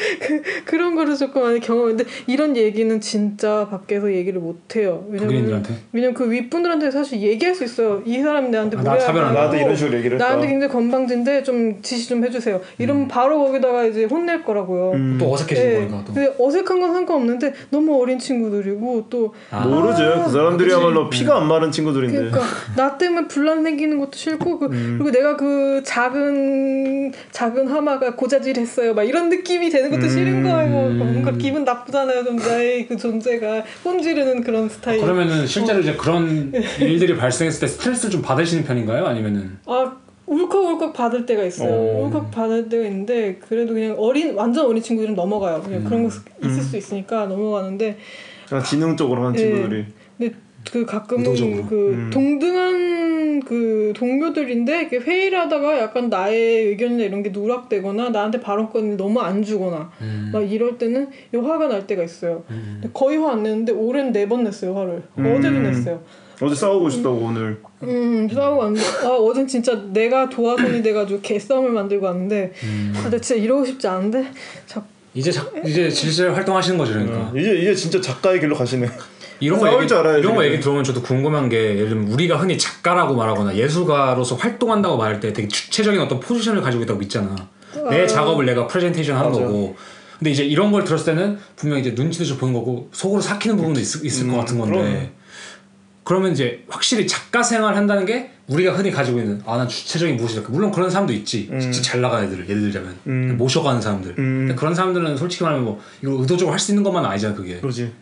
오, 그런 거를 조금 많이 경험했는데 이런 얘기는 진짜 밖에서 얘기를 못 해요. 왜냐면. 왜냐면 그 윗분들한테 사실 얘기할 수 있어요. 이 사람이 나한테 아, 나 무례하게 차별한다. 하고 나한테 이런 식으로 얘기를 했다. 나한테 굉장히 건방진데 좀 지시 좀 해주세요. 이러면 바로 거기다가 이제 혼낼 거라고요. 음. 또 어색해지는 예, 거니까 또. 근데 어색한 건 상관없는데 너무 어린 친구들이고 또 아, 모르죠. 그 사람들이야말로 피가 안 마른 친구들인데. 그러니까 나 때문에 분란 생기는 것도 싫고 그, 리고 내가 그 작은 작은 하마가 고자질했어요. 막 이런 느낌이 되는 것도 싫은 거예요. 뭔가 기분 나쁘잖아요. 좀 나의 그 존재가 꼰지르는 그런 스타일. 그러면은 실제로 이제 그런 <laughs> 일들이 발생했을 때 스트레스를 좀 받으시는 편인가요? 아니면은 아 울컥울컥 받을 때가 있어요. 어. 울컥 받을 때가 있는데 그래도 그냥 어린 완전 어린 친구들은 넘어가요. 그냥 그런 거 있을 수 있으니까 넘어가는데 약간 지능적으로 하는 예. 친구들이. 근데 그 가끔은 의도적으로. 그 음. 동등한 그 동료들인데 이렇게 회의를 하다가 약간 나의 의견이나 이런 게 누락되거나 나한테 발언권을 너무 안 주거나 음. 막 이럴 때는 이 화가 날 때가 있어요. 음. 거의 화 안 내는데 올해는 네 번 냈어요 화를. 음. 어제도 냈어요. 어제 싸우고 싶다고 오늘. 음 싸우고 왔는데 아 어젠 진짜 내가 도화선이 돼가지고 개싸움을 만들고 왔는데 음. 아, 나 진짜 이러고 싶지 않은데 자, 이제 자, 이제 질질 활동하시는 거죠, 그러니까. 어, 이제 이제 진짜 작가의 길로 가시네. 이런 거 얘기 줄 알아야지, 이런 거. 얘기 들어보면 저도 궁금한 게 예를 들면 우리가 흔히 작가라고 말하거나 예술가로서 활동한다고 말할 때 되게 주체적인 어떤 포지션을 가지고 있다고 믿잖아. 내 아. 작업을 내가 프레젠테이션 하는 맞아. 거고. 근데 이제 이런 걸 들었을 때는 분명 이제 눈치도 좀 보는 거고 속으로 삭히는 부분도 있, 있을 것 음, 같은 건데. 그럼. 그러면 이제 확실히 작가 생활 한다는 게 우리가 흔히 가지고 있는 아 난 주체적인 무엇이다 물론 그런 사람도 있지 음. 진짜 잘 나가는 애들 예를 들자면 음. 모셔가는 사람들 음. 그런 사람들은 솔직히 말하면 뭐 이거 의도적으로 할 수 있는 것만 아니잖아 그게 그러지.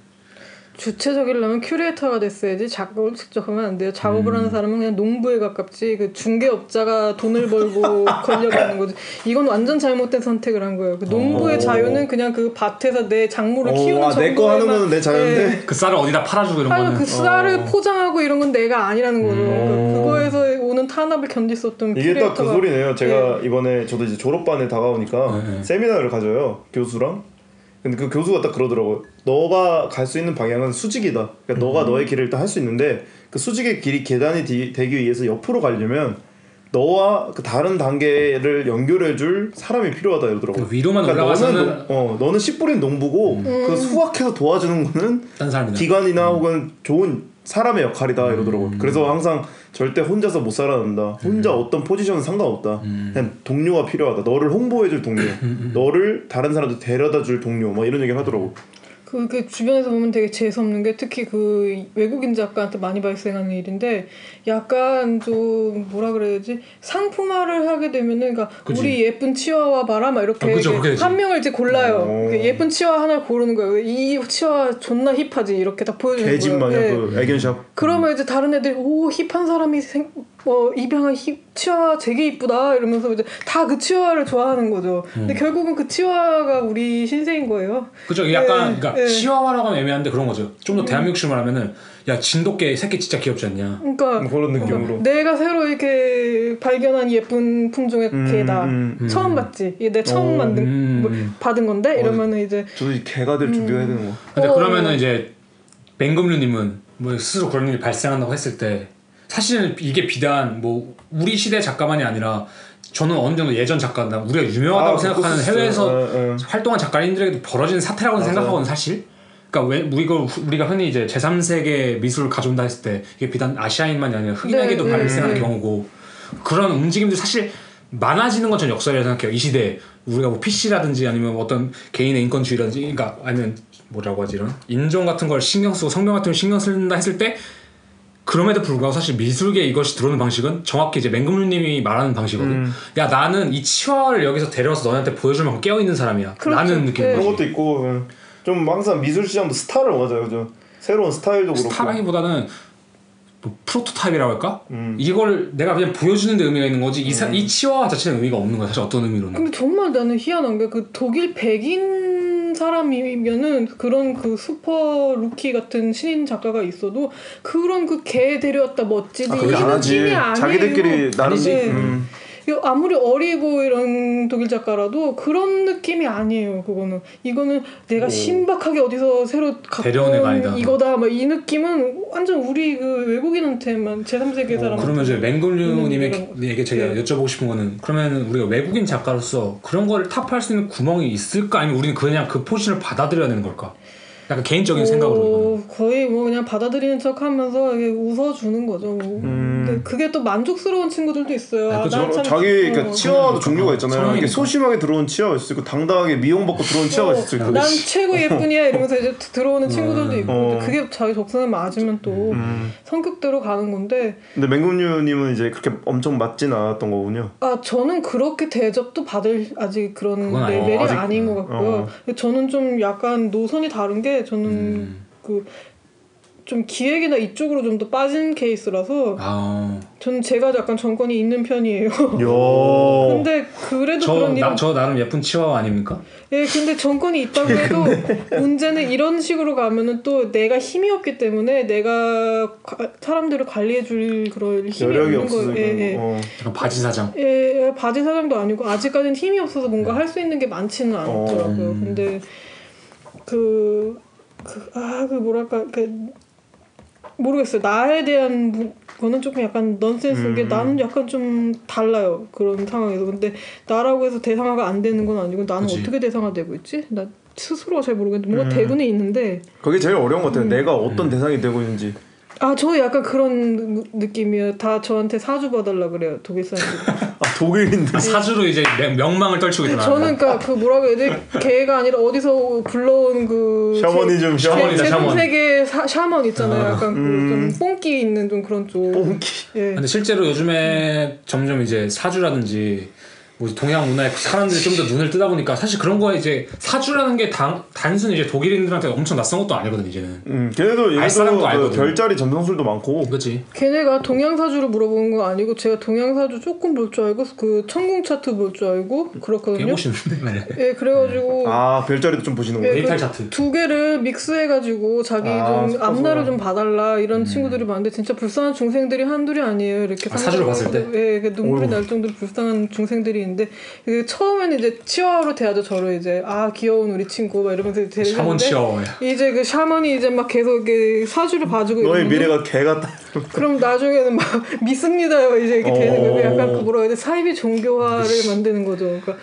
주체적이려면 큐레이터가 됐어야지 작업을 직접 하면 안 돼요. 작업을 음. 하는 사람은 그냥 농부에 가깝지 그 중개업자가 돈을 벌고 <laughs> 권력을 하는 거지. 이건 완전 잘못된 선택을 한 거예요. 그 농부의 어. 자유는 그냥 그 밭에서 내 작물을 키우는 어, 내거 하는 거는 내 자유인데 네. 그 쌀을 어디다 팔아주고 이런 거는 그 쌀을 어. 포장하고 이런 건 내가 아니라는 거죠. 음. 그- 그거에서 오는 탄압을 견딜 수 없던 이게 딱 그 소리네요. 제가 이번에 저도 이제 졸업반에 다가오니까 네, 네. 세미나를 가져요 교수랑. 근데 그 교수가 딱 그러더라고요. 너가 갈 수 있는 방향은 수직이다. 그러니까 너가 너의 길을 일단 할 수 있는데 그 수직의 길이 계단이 디- 되기 위해서 옆으로 가려면 너와 그 다른 단계를 연결해줄 사람이 필요하다 이러더라고요. 그 위로만 그러니까 올라가서는 너는, 농- 어 너는 씨 뿌린 농부고 그 수확해서 도와주는 거는. 기관이나 혹은 좋은 사람의 역할이다 이러더라고요. 음. 그래서 항상 절대 혼자서 못 살아난다. 혼자 어떤 포지션은 상관없다. 음. 그냥 동료가 필요하다. 너를 홍보해줄 동료, 너를 다른 사람들 데려다줄 동료, 뭐 이런 얘기를 하더라고. 그게 주변에서 보면 되게 재수 없는 게 특히 그 외국인 작가한테 많이 발생하는 일인데 약간 좀 뭐라 그래야지 상품화를 하게 되면은 그러니까 그치. 우리 예쁜 치와와 봐라 막 이렇게 아, 그쵸. 한 명을 이제 골라요. 오. 그 예쁜 치와 하나 고르는 거예요. 이 치와 존나 힙하지 이렇게 딱 보여주는 개집 거예요. 마냥 예. 그 애견샵. 그러면 이제 다른 애들이 오 힙한 사람이 생, 뭐 입양한 힙 치와 되게 이쁘다 이러면서 이제 다 그 치와를 좋아하는 거죠. 근데 결국은 그 치와가 우리 신세인 거예요. 그죠? 약간 예, 그러니까 예. 치와와라고 하면 애매한데 그런 거죠. 좀더 대한민국식으로 말하면은 야 진돗개 새끼 진짜 귀엽지 않냐? 그러니까 뭐 그런 느낌으로. 내가 새로 이렇게 발견한 예쁜 품종의 음, 개다. 음, 처음 봤지. 이게 내 처음 어, 만든 음. 뭐, 받은 건데 이러면은 이제 저도 이 개가 될 준비해야 되는 거. 근데 어. 그러면은 이제 맹금류님은 뭐 스스로 그런 일이 발생한다고 했을 때 사실은 이게 비단 뭐 우리 시대 작가만이 아니라 저는 어느 정도 예전 작가나 우리가 유명하다고 아, 생각하는 해외에서 있어요. 예, 예. 활동한 작가님들에게도 벌어지는 사태라고. 생각하거든 사실. 그러니까 왜 우리가 우리가 흔히 이제 제3세계 미술을 가져온다 했을 때 이게 비단 아시아인만이 아니라 흑인에게도 네, 네, 발생하는 네. 경우고 그런 움직임들 사실 많아지는 건 전 역설이라고 생각해요. 이 시대에 우리가 뭐 PC라든지 아니면 어떤 개인의 인권주의라든지 그러니까 아니면 뭐라고 하지 이런 인종 같은 걸 신경 쓰고 성명 같은 걸 신경 쓴다 했을 때 그럼에도 불구하고 사실 미술계 이것이 들어오는 방식은 정확히 이제 맹금류님이 말하는 방식이거든. 음. 야 나는 이 치와를 여기서 데려와서 너네한테 보여줄 만큼 깨어 있는 사람이야. 그렇죠. 라는 느낌. 네. 그런 것도 있고 예. 좀 항상 미술 시장도 스타를 원하잖아요, 그죠? 새로운 스타일도 그렇고. 스타라기보다는 뭐 prototype이라고 할까? 음. 이걸 내가 그냥 보여주는 데 의미가 있는 거지 이, 사, 이 치와와 자체는 의미가 없는 거야 사실 어떤 의미로는 근데 정말 나는 희한한 게 그 독일 백인 사람이면은 그런 그 super rookie 같은 신인 작가가 있어도 그런 그 개 데려왔다 멋지지 아, 이 그게 안 하지. 느낌이 아니에요. 자기들끼리 나름 네. 음. 아무리 어리고 이런 독일 작가라도 그런 느낌이 아니에요. 그거는 이거는 내가 오. 신박하게 어디서 새로 갖고 이거다. 막 이 느낌은 완전 우리 그 외국인한테만 제3세계 사람. 그러면 이제 맹금류님에게 이런 제가 네. 여쭤보고 싶은 거는 그러면 우리가 외국인 작가로서 그런 걸 탑할 수 있는 구멍이 있을까 아니면 우리는 그냥 그 포지션을 받아들여야 되는 걸까? 약간 개인적인 생각으로 이거는. 거의 뭐 그냥 받아들이는 척하면서 이게 웃어주는 거죠. 뭐. 음. 근데 그게 또 만족스러운 친구들도 있어요. 아, 아, 그죠. 난 참- 자기 그러니까 어. 치아도 종류가 있잖아요. 이게. 소심하게 들어온 치아가 있을 수 있고 당당하게 미용받고 들어온 치아가 있을 수 있고. 난 최고 <laughs> 예쁜이야 이러면서 이제 들어오는 친구들도 있고 어. 그게 자기 적성에 맞으면 또 음. 성격대로 가는 건데 근데 맹금류님은 이제 그렇게 엄청 맞진 않았던 거군요. 아 저는 그렇게 대접도 받을 아직 그런. 레벨이 아직- 아닌 것 같고요. 저는 좀 약간 노선이 다른 게 저는 음. 그좀 기획이나 이쪽으로 좀 더 빠진 케이스라서 아, 저는 제가 약간 정권이 있는 편이에요. 야. <laughs> 근데 그래도 저, 그런 나, 일은 저 나름 예쁜 치와와 아닙니까? 예, 근데 정권이 있다고 해도 문제는 이런 식으로 가면은 또 내가 힘이 없기 때문에 내가 가- 사람들을 관리해 줄 그럴 힘이 여력이 없는 거예요. 예, 예. 거. 어. 약간 바지 사장. 예, 바지 사장도 아니고 아직까지는 힘이 없어서 뭔가 할 수 있는 게 많지는 않더라고요. 어, 음. 근데 그, 그, 아, 그 뭐랄까, 그, 모르겠어요. 나에 대한 무- 거는 조금 약간 넌센스인 게 음. 나는 약간 좀 달라요. 그런 상황에서. 근데 나라고 해서 대상화가 안 되는 건 아니고 나는 그치. 어떻게 대상화되고 있지? 나 스스로가 잘 모르겠는데 뭔가 음. 되고는 있는데 그게 제일 어려운 것 같아요. 음. 내가 어떤 대상이 되고 있는지. 아, 저 약간 그런 느- 느낌이에요. 다 저한테 사주 봐달라 그래요. 독일 사람들이. <laughs> 아 독일인들. 아, 사주로 이제 명- 명망을 떨치고 있잖아. 저는 그러니까 그 뭐라고 해야 돼? 걔가 아니라 어디서 불러온 그 <laughs> 샤머니즘, 샤머니다, 샤먼. 세계 샤먼 있잖아요. 아. 약간 음. 그좀 뽕기 있는 좀 그런 쪽. 뽕기. 예. 근데 실제로 요즘에 점점 이제 사주라든지 뭐 동양 문화에 사람들이 좀 더 눈을 뜨다 보니까 사실 그런 거에 이제 사주라는 게 단, 단순히 이제 독일인들한테 엄청 낯선 것도 아니거든 이제는. 음, 걔네도 들어 그. 별자리 점성술도 많고 그렇지. 걔네가 동양 사주를 물어보는 거 아니고 제가 동양 사주 조금 볼 줄 알고 그 천궁 차트 볼 줄 알고 그렇거든요. 예, 그래가지고 아 별자리도 좀 보시는 예, 거예요? natal 그 차트. 두 개를 mix해가지고 자기 아, 좀. 앞날을 좀 봐달라 음. 이런 친구들이 많은데 진짜 불쌍한 중생들이 한둘이 아니에요. 이렇게 아, 사주를. 봤을 때? 예, 그 눈물이 어휴. 날 정도로 불쌍한 중생들이 있는데 이게 처음에는 이제 치와와로 대하죠 저를 이제 아 귀여운 우리 친구 막 이러면서 치어야. 이제 그 샤먼이 이제 막 계속 이렇게 사주를 봐주고 너의 미래가 개 같다. 그럼 나중에는 막 <laughs> 믿습니다 이제 이렇게 되는 거예요. 어. 약간 그 뭐라 해야 돼 사이비 종교화를 만드는 거죠. 그러니까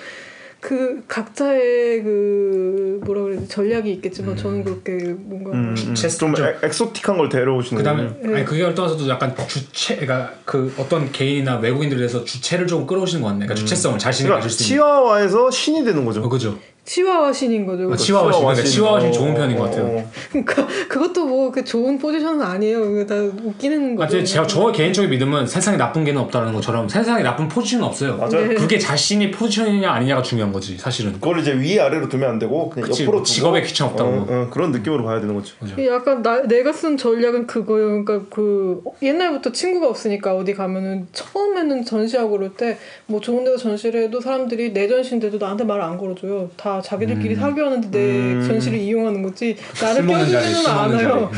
그 각자의 그 뭐라 그래야 돼 전략이 있겠지만 저는 그렇게 뭔가 음, 음. 체스 좀 좀- 엑- 엑소틱한 걸 데려오시는 그다음에 거예요. 아니 그게 떠나서도 약간 주체, 그러니까 그 어떤 개인이나 외국인들에서 주체를 좀 끌어오시는 것 같네. 그러니까 주체성을 자신이 그러니까 가질 수 있는. 치와와에서 신이 되는 거죠. 어, 그죠. 치와와 신인 거죠. 아, 치와와 신. 그러니까 치와와 신 좋은 편인 것 같아요. 어, <laughs> 그러니까 그것도 뭐 그 좋은 포지션은 아니에요. 다 웃기는 아, 거죠. 제, 제가 저 개인적인 믿음은 세상에 나쁜 개는 없다는 것처럼 세상에 나쁜 포지션은 없어요. 맞아요. 네. 그게 자신이 포지션이냐 아니냐가 중요한 거지 사실은. 그걸 이제 위 아래로 두면 안 되고 그냥 그치, 옆으로 뭐 직업에 귀청 없다고. 어, 어, 그런 느낌으로 봐야 되는 거죠. 약간 나, 내가 쓴 전략은 그거예요. 그러니까 그 옛날부터 친구가 없으니까 어디 가면은 처음에는 전시하고 그럴 때 뭐 좋은 데서 전시를 해도 사람들이 내 전시인데도 나한테 말을 안 걸어줘요. 다 자기들끼리 사귀었는데 내 전시를 이용하는 거지 나를 껴주지는 않아요.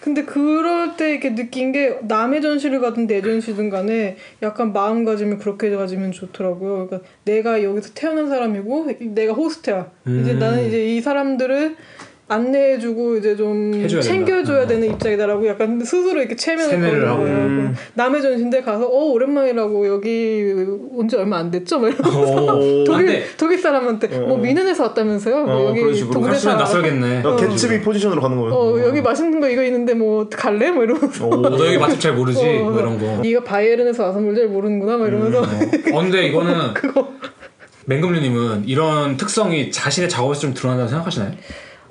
근데 그럴 때 이렇게 느낀 게 남의 전시를 가든 내 전시든 간에 약간 마음가짐을 그렇게 가지면 좋더라고요. 그러니까 내가 여기서 태어난 사람이고 내가 호스트야. 이제 음. 나는 이제 이 사람들을 안내해주고 이제 좀 해줘야 된다. 챙겨줘야 되는 입장이다라고 약간 스스로 이렇게 체면을 하고. 음. 남의 전시인데 가서 어 오랜만이라고 여기 온 지 얼마 안 됐죠? 막 이러면서 오. <laughs> 독일 독일 사람한테 뭐 미는에서 왔다면서요? 뭐 어, 여기 그런 식으로. 동네에서 할수록 낯설겠네. 어, 개츠비 포지션으로 가는 거예요. 어 여기 맛있는 거 이거 있는데 뭐 갈래? 뭐 이러면서 오. 너 여기 맛집 잘 모르지? 어, 뭐 이런 거. 네가 바이에른에서 와서 뭘 잘 모르는구나 막 이러면서 어 근데 이거는 <laughs> 맹금류님은 이런 특성이 자신의 작업에서 좀 드러난다고 생각하시나요?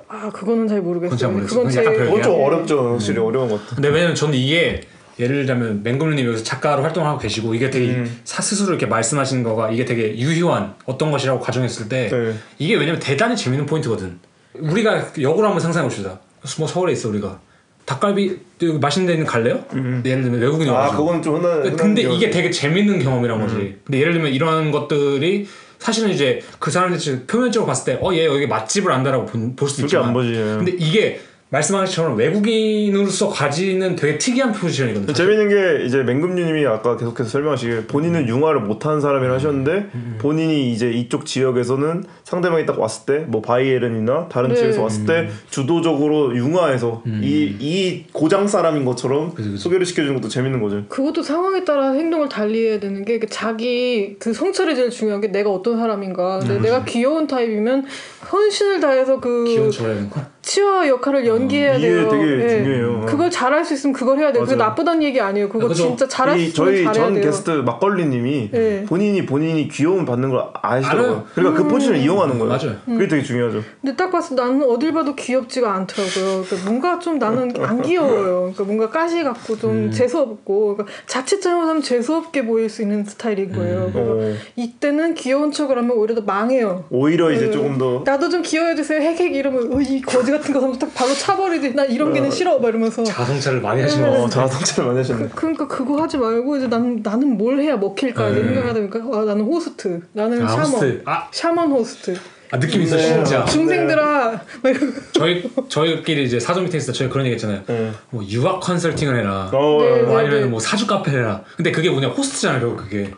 아 그거는 잘 모르겠어요. 그건 잘 모르겠어요. 그건 그건 제 약간 별- 그건 좀 음. 어렵죠. 확실히 어려운 것 같아. 근데 왜냐면 저는 이게 예를 들자면 맹금류님 여기서 작가로 활동을 하고 계시고 이게 되게 음. 사 스스로 이렇게 말씀하시는 거가 이게 되게 유효한 어떤 것이라고 가정했을 때 네. 이게 왜냐면 대단히 재밌는 포인트거든. 우리가 역으로 한번 상상해 봅시다. 뭐 서울에 있어 우리가 닭갈비 여기 맛있는 데는 갈래요? 예를 들면 외국인이 아 와가지고 그거는 좀 흔한. 흔한 근데. 이게 되게 재밌는 경험이란 거지. 음. 근데 예를 들면 이런 것들이 사실은 이제 그 사람들이 표면적으로 봤을 때, 어, 얘 여기 맛집을 안다라고 볼 수도 그렇게 있지만. 안 보지. 근데 이게 말씀하신 것처럼 외국인으로서 가지는 되게 특이한 포지션이거든요. 재밌는 게 이제 맹금님이 아까 계속해서 설명하시길 본인은 융화를 못하는 사람이라 하셨는데 본인이 이제 이쪽 지역에서는 상대방이 딱 왔을 때 뭐 바이에른이나 다른 네. 지역에서 왔을 때 주도적으로 융화해서 이, 이 고장 사람인 것처럼 그치, 그치. 소개를 시켜주는 것도 재밌는 거죠. 그것도 상황에 따라 행동을 달리해야 되는 게 자기 그 성찰이 제일 중요한 게 내가 어떤 사람인가. 근데 내가 귀여운 타입이면 헌신을 다해서 그 귀여운 척을 해야 되 치와 역할을 연기해야 이게 돼요. 되게 예. 중요해요. 그걸 잘할 수 있으면 그걸 해야 돼요. 그게 맞아요. 나쁘다는 얘기 아니에요. 그거 아. 진짜 잘할 수이 있으면 저희 잘해야 전 돼요. 게스트 막걸리님이 네. 본인이 본인이 귀여움 받는 걸 아시더라고요. 알아요. 그러니까 그 포지션을 이용하는 거예요. 맞아요. 그게 되게 중요하죠. 근데 딱 봤을 때 나는 어딜 봐도 귀엽지가 않더라고요. 그러니까 뭔가 좀 나는 안 귀여워요. 그러니까 뭔가 가시 같고 좀 음. 재수 없고 그러니까 자칫 잘못하면 재수 없게 보일 수 있는 스타일인 거예요. 그래서 어, 이때는 귀여운 척을 하면 오히려 더 망해요. 오히려 이제 네. 조금 더 나도 좀 귀여워해주세요. 핵핵 이러면 어, 이 거지 같은 거 하면 딱 바로 차버리지. 나 이런 개는 싫어. 막 이러면서. 자아성찰을 많이 하신 네. 거. 어, 자아성찰을 많이 하셨네. 그러니까 그거 하지 말고 이제 나는 나는 뭘 해야 먹힐까 네. 생각하다 보니까 아, 나는 호스트. 나는 아, 샤먼. 호스트. 아. 샤먼 호스트. 아, 느낌 있어, 네. 진짜. 중생들아. 막 이러고. 저희, 저희끼리 이제 사전 미팅 있을 때 저희 그런 얘기 했잖아요. 네. 뭐 유학 컨설팅을 해라. 어, 네, 뭐 네. 아니면 뭐 사주 카페를 해라. 근데 그게 뭐냐, 호스트잖아요, 결국 그게.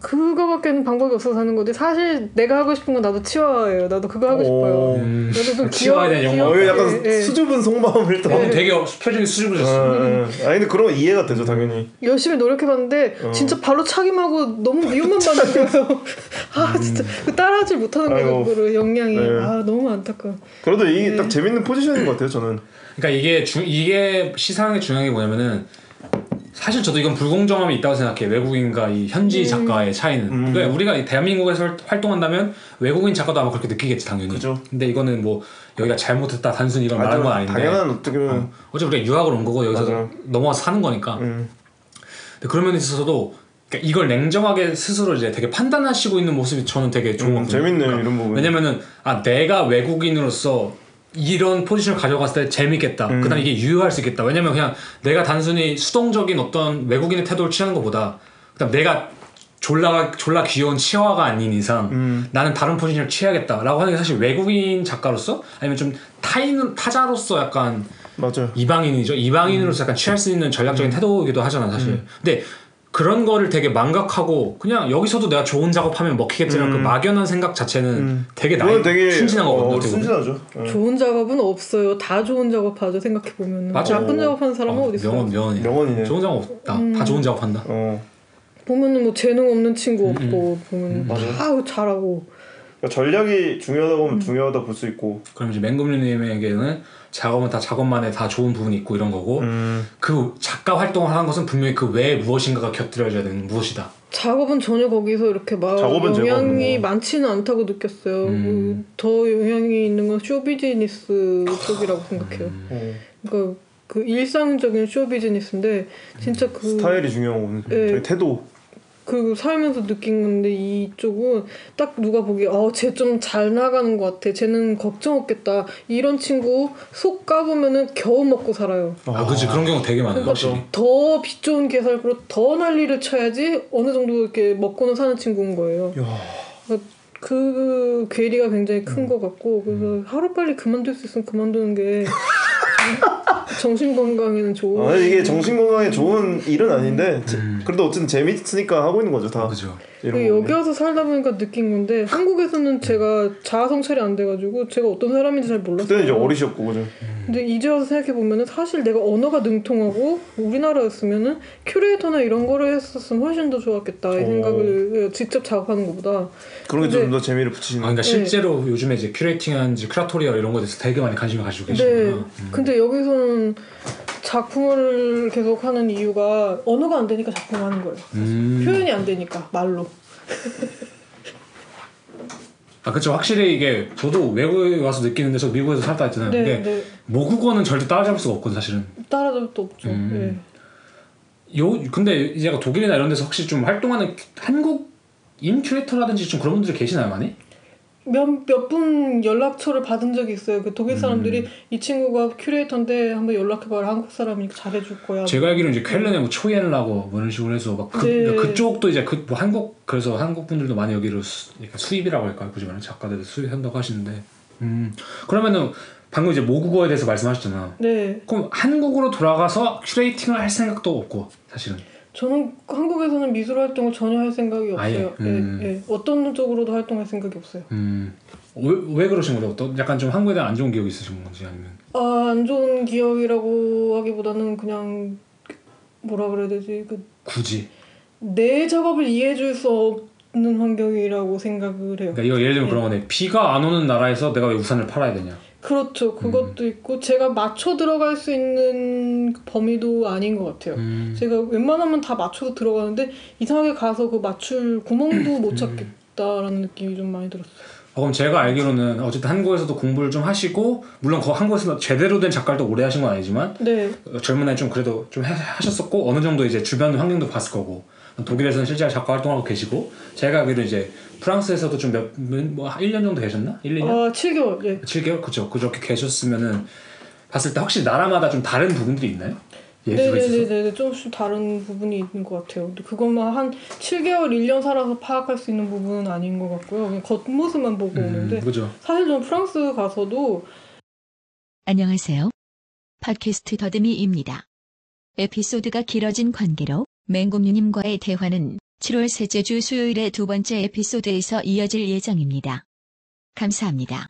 그거밖에는 방법이 없어서 하는 건데 사실 내가 하고 싶은 건 나도 치와예요. 나도 그거 하고 오. 싶어요. 음. 나도 좀 치와에 대한. 어, 귀엽게, 이거 약간 예. 수줍은 속마음을 또. 방금 되게 표정이 수줍어졌어. 어, 어. 아 근데 그런 거 이해가 되죠 당연히. 열심히 노력해봤는데 어. 진짜 발로 차기하고 너무 미움만 받는 거예요. <laughs> 아 진짜 그 따라하지 못하는 거예요. 그거를 역량이. 네. 아 너무 안타까워. 그래도 이게 네. 딱 재밌는 포지션인 것 같아요 저는. 그러니까 이게 주, 이게 시상의 중요한 게 뭐냐면은 사실 저도 이건 불공정함이 있다고 생각해 요 외국인과 이 현지 작가의 차이는 음. 그러니까 우리가 이 대한민국에서 활- 활동한다면 외국인 작가도 아마 그렇게 느끼겠지 당연히 그죠. 근데 이거는 뭐 여기가 잘못했다 단순히 이걸 말하는 건 아닌데 당연한 어떻게 보면. 어. 어차피 우리가 유학을 온 거고 여기서. 넘어와서 사는 거니까 음. 근데 그런 면에 있어서도 그러니까 이걸 냉정하게 스스로 이제 되게 판단하시고 있는 모습이 저는 되게 좋은 것 음, 같아요. 재밌네 그러니까 이런 부분. 왜냐면은 아 내가 외국인으로서 이런 포지션을 가져갔을 때 재밌겠다. 음. 그다음 에 이게 유효할 수 있겠다. 왜냐면 그냥 내가 단순히 수동적인 어떤 외국인의 태도를 취하는 것보다 그다음 내가 졸라 졸라 귀여운 치와가 아닌 이상 음. 나는 다른 포지션을 취하겠다라고 하는 게 사실 외국인 작가로서 아니면 좀 타인 타자로서 약간 맞아요. 이방인이죠. 이방인으로서 약간 취할 수 있는 전략적인 태도이기도 하잖아, 사실. 근데 그런 거를 되게 망각하고 그냥 여기서도 내가 좋은 작업하면 먹히겠지만 그 막연한 생각 자체는 되게 나이 되게 순진한 어, 거거든요. 보면. 순진하죠. 어. 좋은 작업은 없어요. 다 좋은 작업하죠. 생각해 보면 맞아. 나쁜 작업하는 사람은 어, 어디 있어요? 명언 명언이. 명언이네. 좋은 작업 없다. 다 좋은 작업한다. 어. 보면은 뭐 재능 없는 음, 친구 없고 보면 다 잘하고 그러니까 전략이 중요하다고 음. 하면 중요하다 볼 수 있고. 그럼 이제 맹금류님에게는 작업은 다 작업만에 다 좋은 부분이 있고 이런 거고 음. 그 작가 활동을 하는 것은 분명히 그 외에 무엇인가가 곁들여져야 되는 무엇이다. 작업은 전혀 거기서 이렇게 막 영향이 뭐- 많지는 않다고 느꼈어요. 음. 그, 더 영향이 있는 건 쇼비즈니스 쪽이라고 생각해요. 음. 어. 그러니까 그 일상적인 쇼 비즈니스인데 진짜 그 스타일이 중요한 거는 예. 저희 태도. 그 살면서 느낀 건데 이쪽은 딱 누가 보기에 어쟤 좀 잘 나가는 것 같아 쟤는 걱정 없겠다 이런 친구 속 까보면은 겨우 먹고 살아요 아, 그지 그런 경우 되게 많아요. 그러니까 확실히. 더빛 좋은 개살구로 더 난리를 쳐야지 어느 정도 이렇게 먹고는 사는 친구인 거예요 야. 그러니까 그 괴리가 굉장히 큰 음. 것 같고 그래서 하루 빨리 그만둘 수 있으면 그만두는 게 <laughs> 정신 건강에는 좋은 아, 이게 정신 건강에 좋은 일은 아닌데 제- 음. 그래도 어쨌든 재밌으니까 하고 있는 거죠 다. 그죠. 이런 그 거. 여기 와서 살다 보니까 느낀 건데 한국에서는 제가 자아 성찰이 안 돼가지고 제가 어떤 사람인지 잘 몰랐어요. 그때는 이제 어리셨고 그죠. 근데 이제 와서 생각해 보면은 사실 내가 언어가 능통하고 우리나라였으면은 큐레이터나 이런 거를 했었으면 훨씬 더 좋았겠다 이 오. 생각을 직접 작업하는 것보다 그런 게 좀 더 재미를 붙이시는. 아, 그러니까 네. 실제로 요즘에 이제 curating한 이제 curatorial 이런 거에 대해서 되게 많이 관심을 가지고 네. 계시구나. 음. 근데 여기서는 작품을 계속 하는 이유가 언어가 안 되니까 작품 하는 거예요. 음. 표현이 안 되니까 말로. 아 그쵸 확실히 이게 저도 외국에 와서 느끼는데 저 미국에서 살다 왔잖아요. 네, 근데 네. 모국어는 절대 따라잡을 수가 없거든 사실은. 따라잡을 수 없죠. 음. 네. 요 근데 이제 독일이나 이런 데서 확실히 좀 활동하는 한국인 큐레이터라든지 좀 그런 분들이 계시나요 많이? 몇몇 분 연락처를 받은 적이 있어요. 그 독일 사람들이 음. 이 친구가 큐레이터인데 한번 연락해봐라. 한국 사람이니까 잘해줄 거야. 제가 알기로는 이제 쾰른의 뭐 초이엔라고 뭐 이런 식으로 해서 막 그, 네. 그쪽도 이제 그 뭐 한국 그래서 한국 분들도 많이 여기로 수, 그러니까 수입이라고 할까요? 보지만 작가들 수입한다고 하시는데 음 그러면은 방금 이제 모국어에 대해서 말씀하셨잖아. 네, 그럼 한국으로 돌아가서 curating을 할 생각도 없고 사실은 저는 한국에서는 미술 활동을 전혀 할 생각이? 없어요. 음. 네, 네. 어떤 쪽으로도 활동할 생각이 없어요. 음, 왜, 왜 그러신 거죠? 어떤 약간 좀 한국에 대한 안 좋은 기억이 있으신 건지 아니면 아, 안 좋은 기억이라고 하기보다는 그냥 뭐라 그래야 되지? 그 굳이 내 작업을 이해해 줄 수 없는 환경이라고 생각을 해요. 그러니까 이거 예를 들면 네. 그런 거네 비가 안 오는 나라에서 내가 왜 우산을 팔아야 되냐 그렇죠. 그것도 있고 제가 맞춰 들어갈 수 있는 범위도 아닌 것 같아요. 음, 제가 웬만하면 다 맞춰서 들어가는데 이상하게 가서 그 맞출 구멍도 못 찾겠다라는 느낌이 좀 많이 들었어요. 어, 그럼 제가 알기로는 어쨌든 한국에서도 공부를 좀 하시고 물론 거 한국에서 제대로 된 작가를 또 오래 하신 건 아니지만 네, 어, 젊은 나이 좀 그래도 좀 해- 하셨었고 어느 정도 이제 주변 환경도 봤을 거고 독일에서는 실제 작가 활동하고 계시고 제가 알기로 이제 프랑스에서도 좀 몇 뭐 1년 정도 계셨나? 1, 2년? 아 7개월. 네. 7개월? 그죠. 그렇게 계셨으면은 봤을 때 확실히 나라마다 좀 다른 부분들이 있나요? 네네네네 조금씩 다른 부분이 있는 것 같아요. 근데 그것만 한 7개월, 1년 살아서 파악할 수 있는 부분은 아닌 것 같고요. 그냥 겉모습만 보고 오는데 음, 그죠. 사실 저는 프랑스 가서도 안녕하세요. 팟캐스트 더듬이입니다. 에피소드가 길어진 관계로 맹공유님과의 대화는 7월 셋째 주 수요일의 두 번째 에피소드에서 이어질 예정입니다. 감사합니다.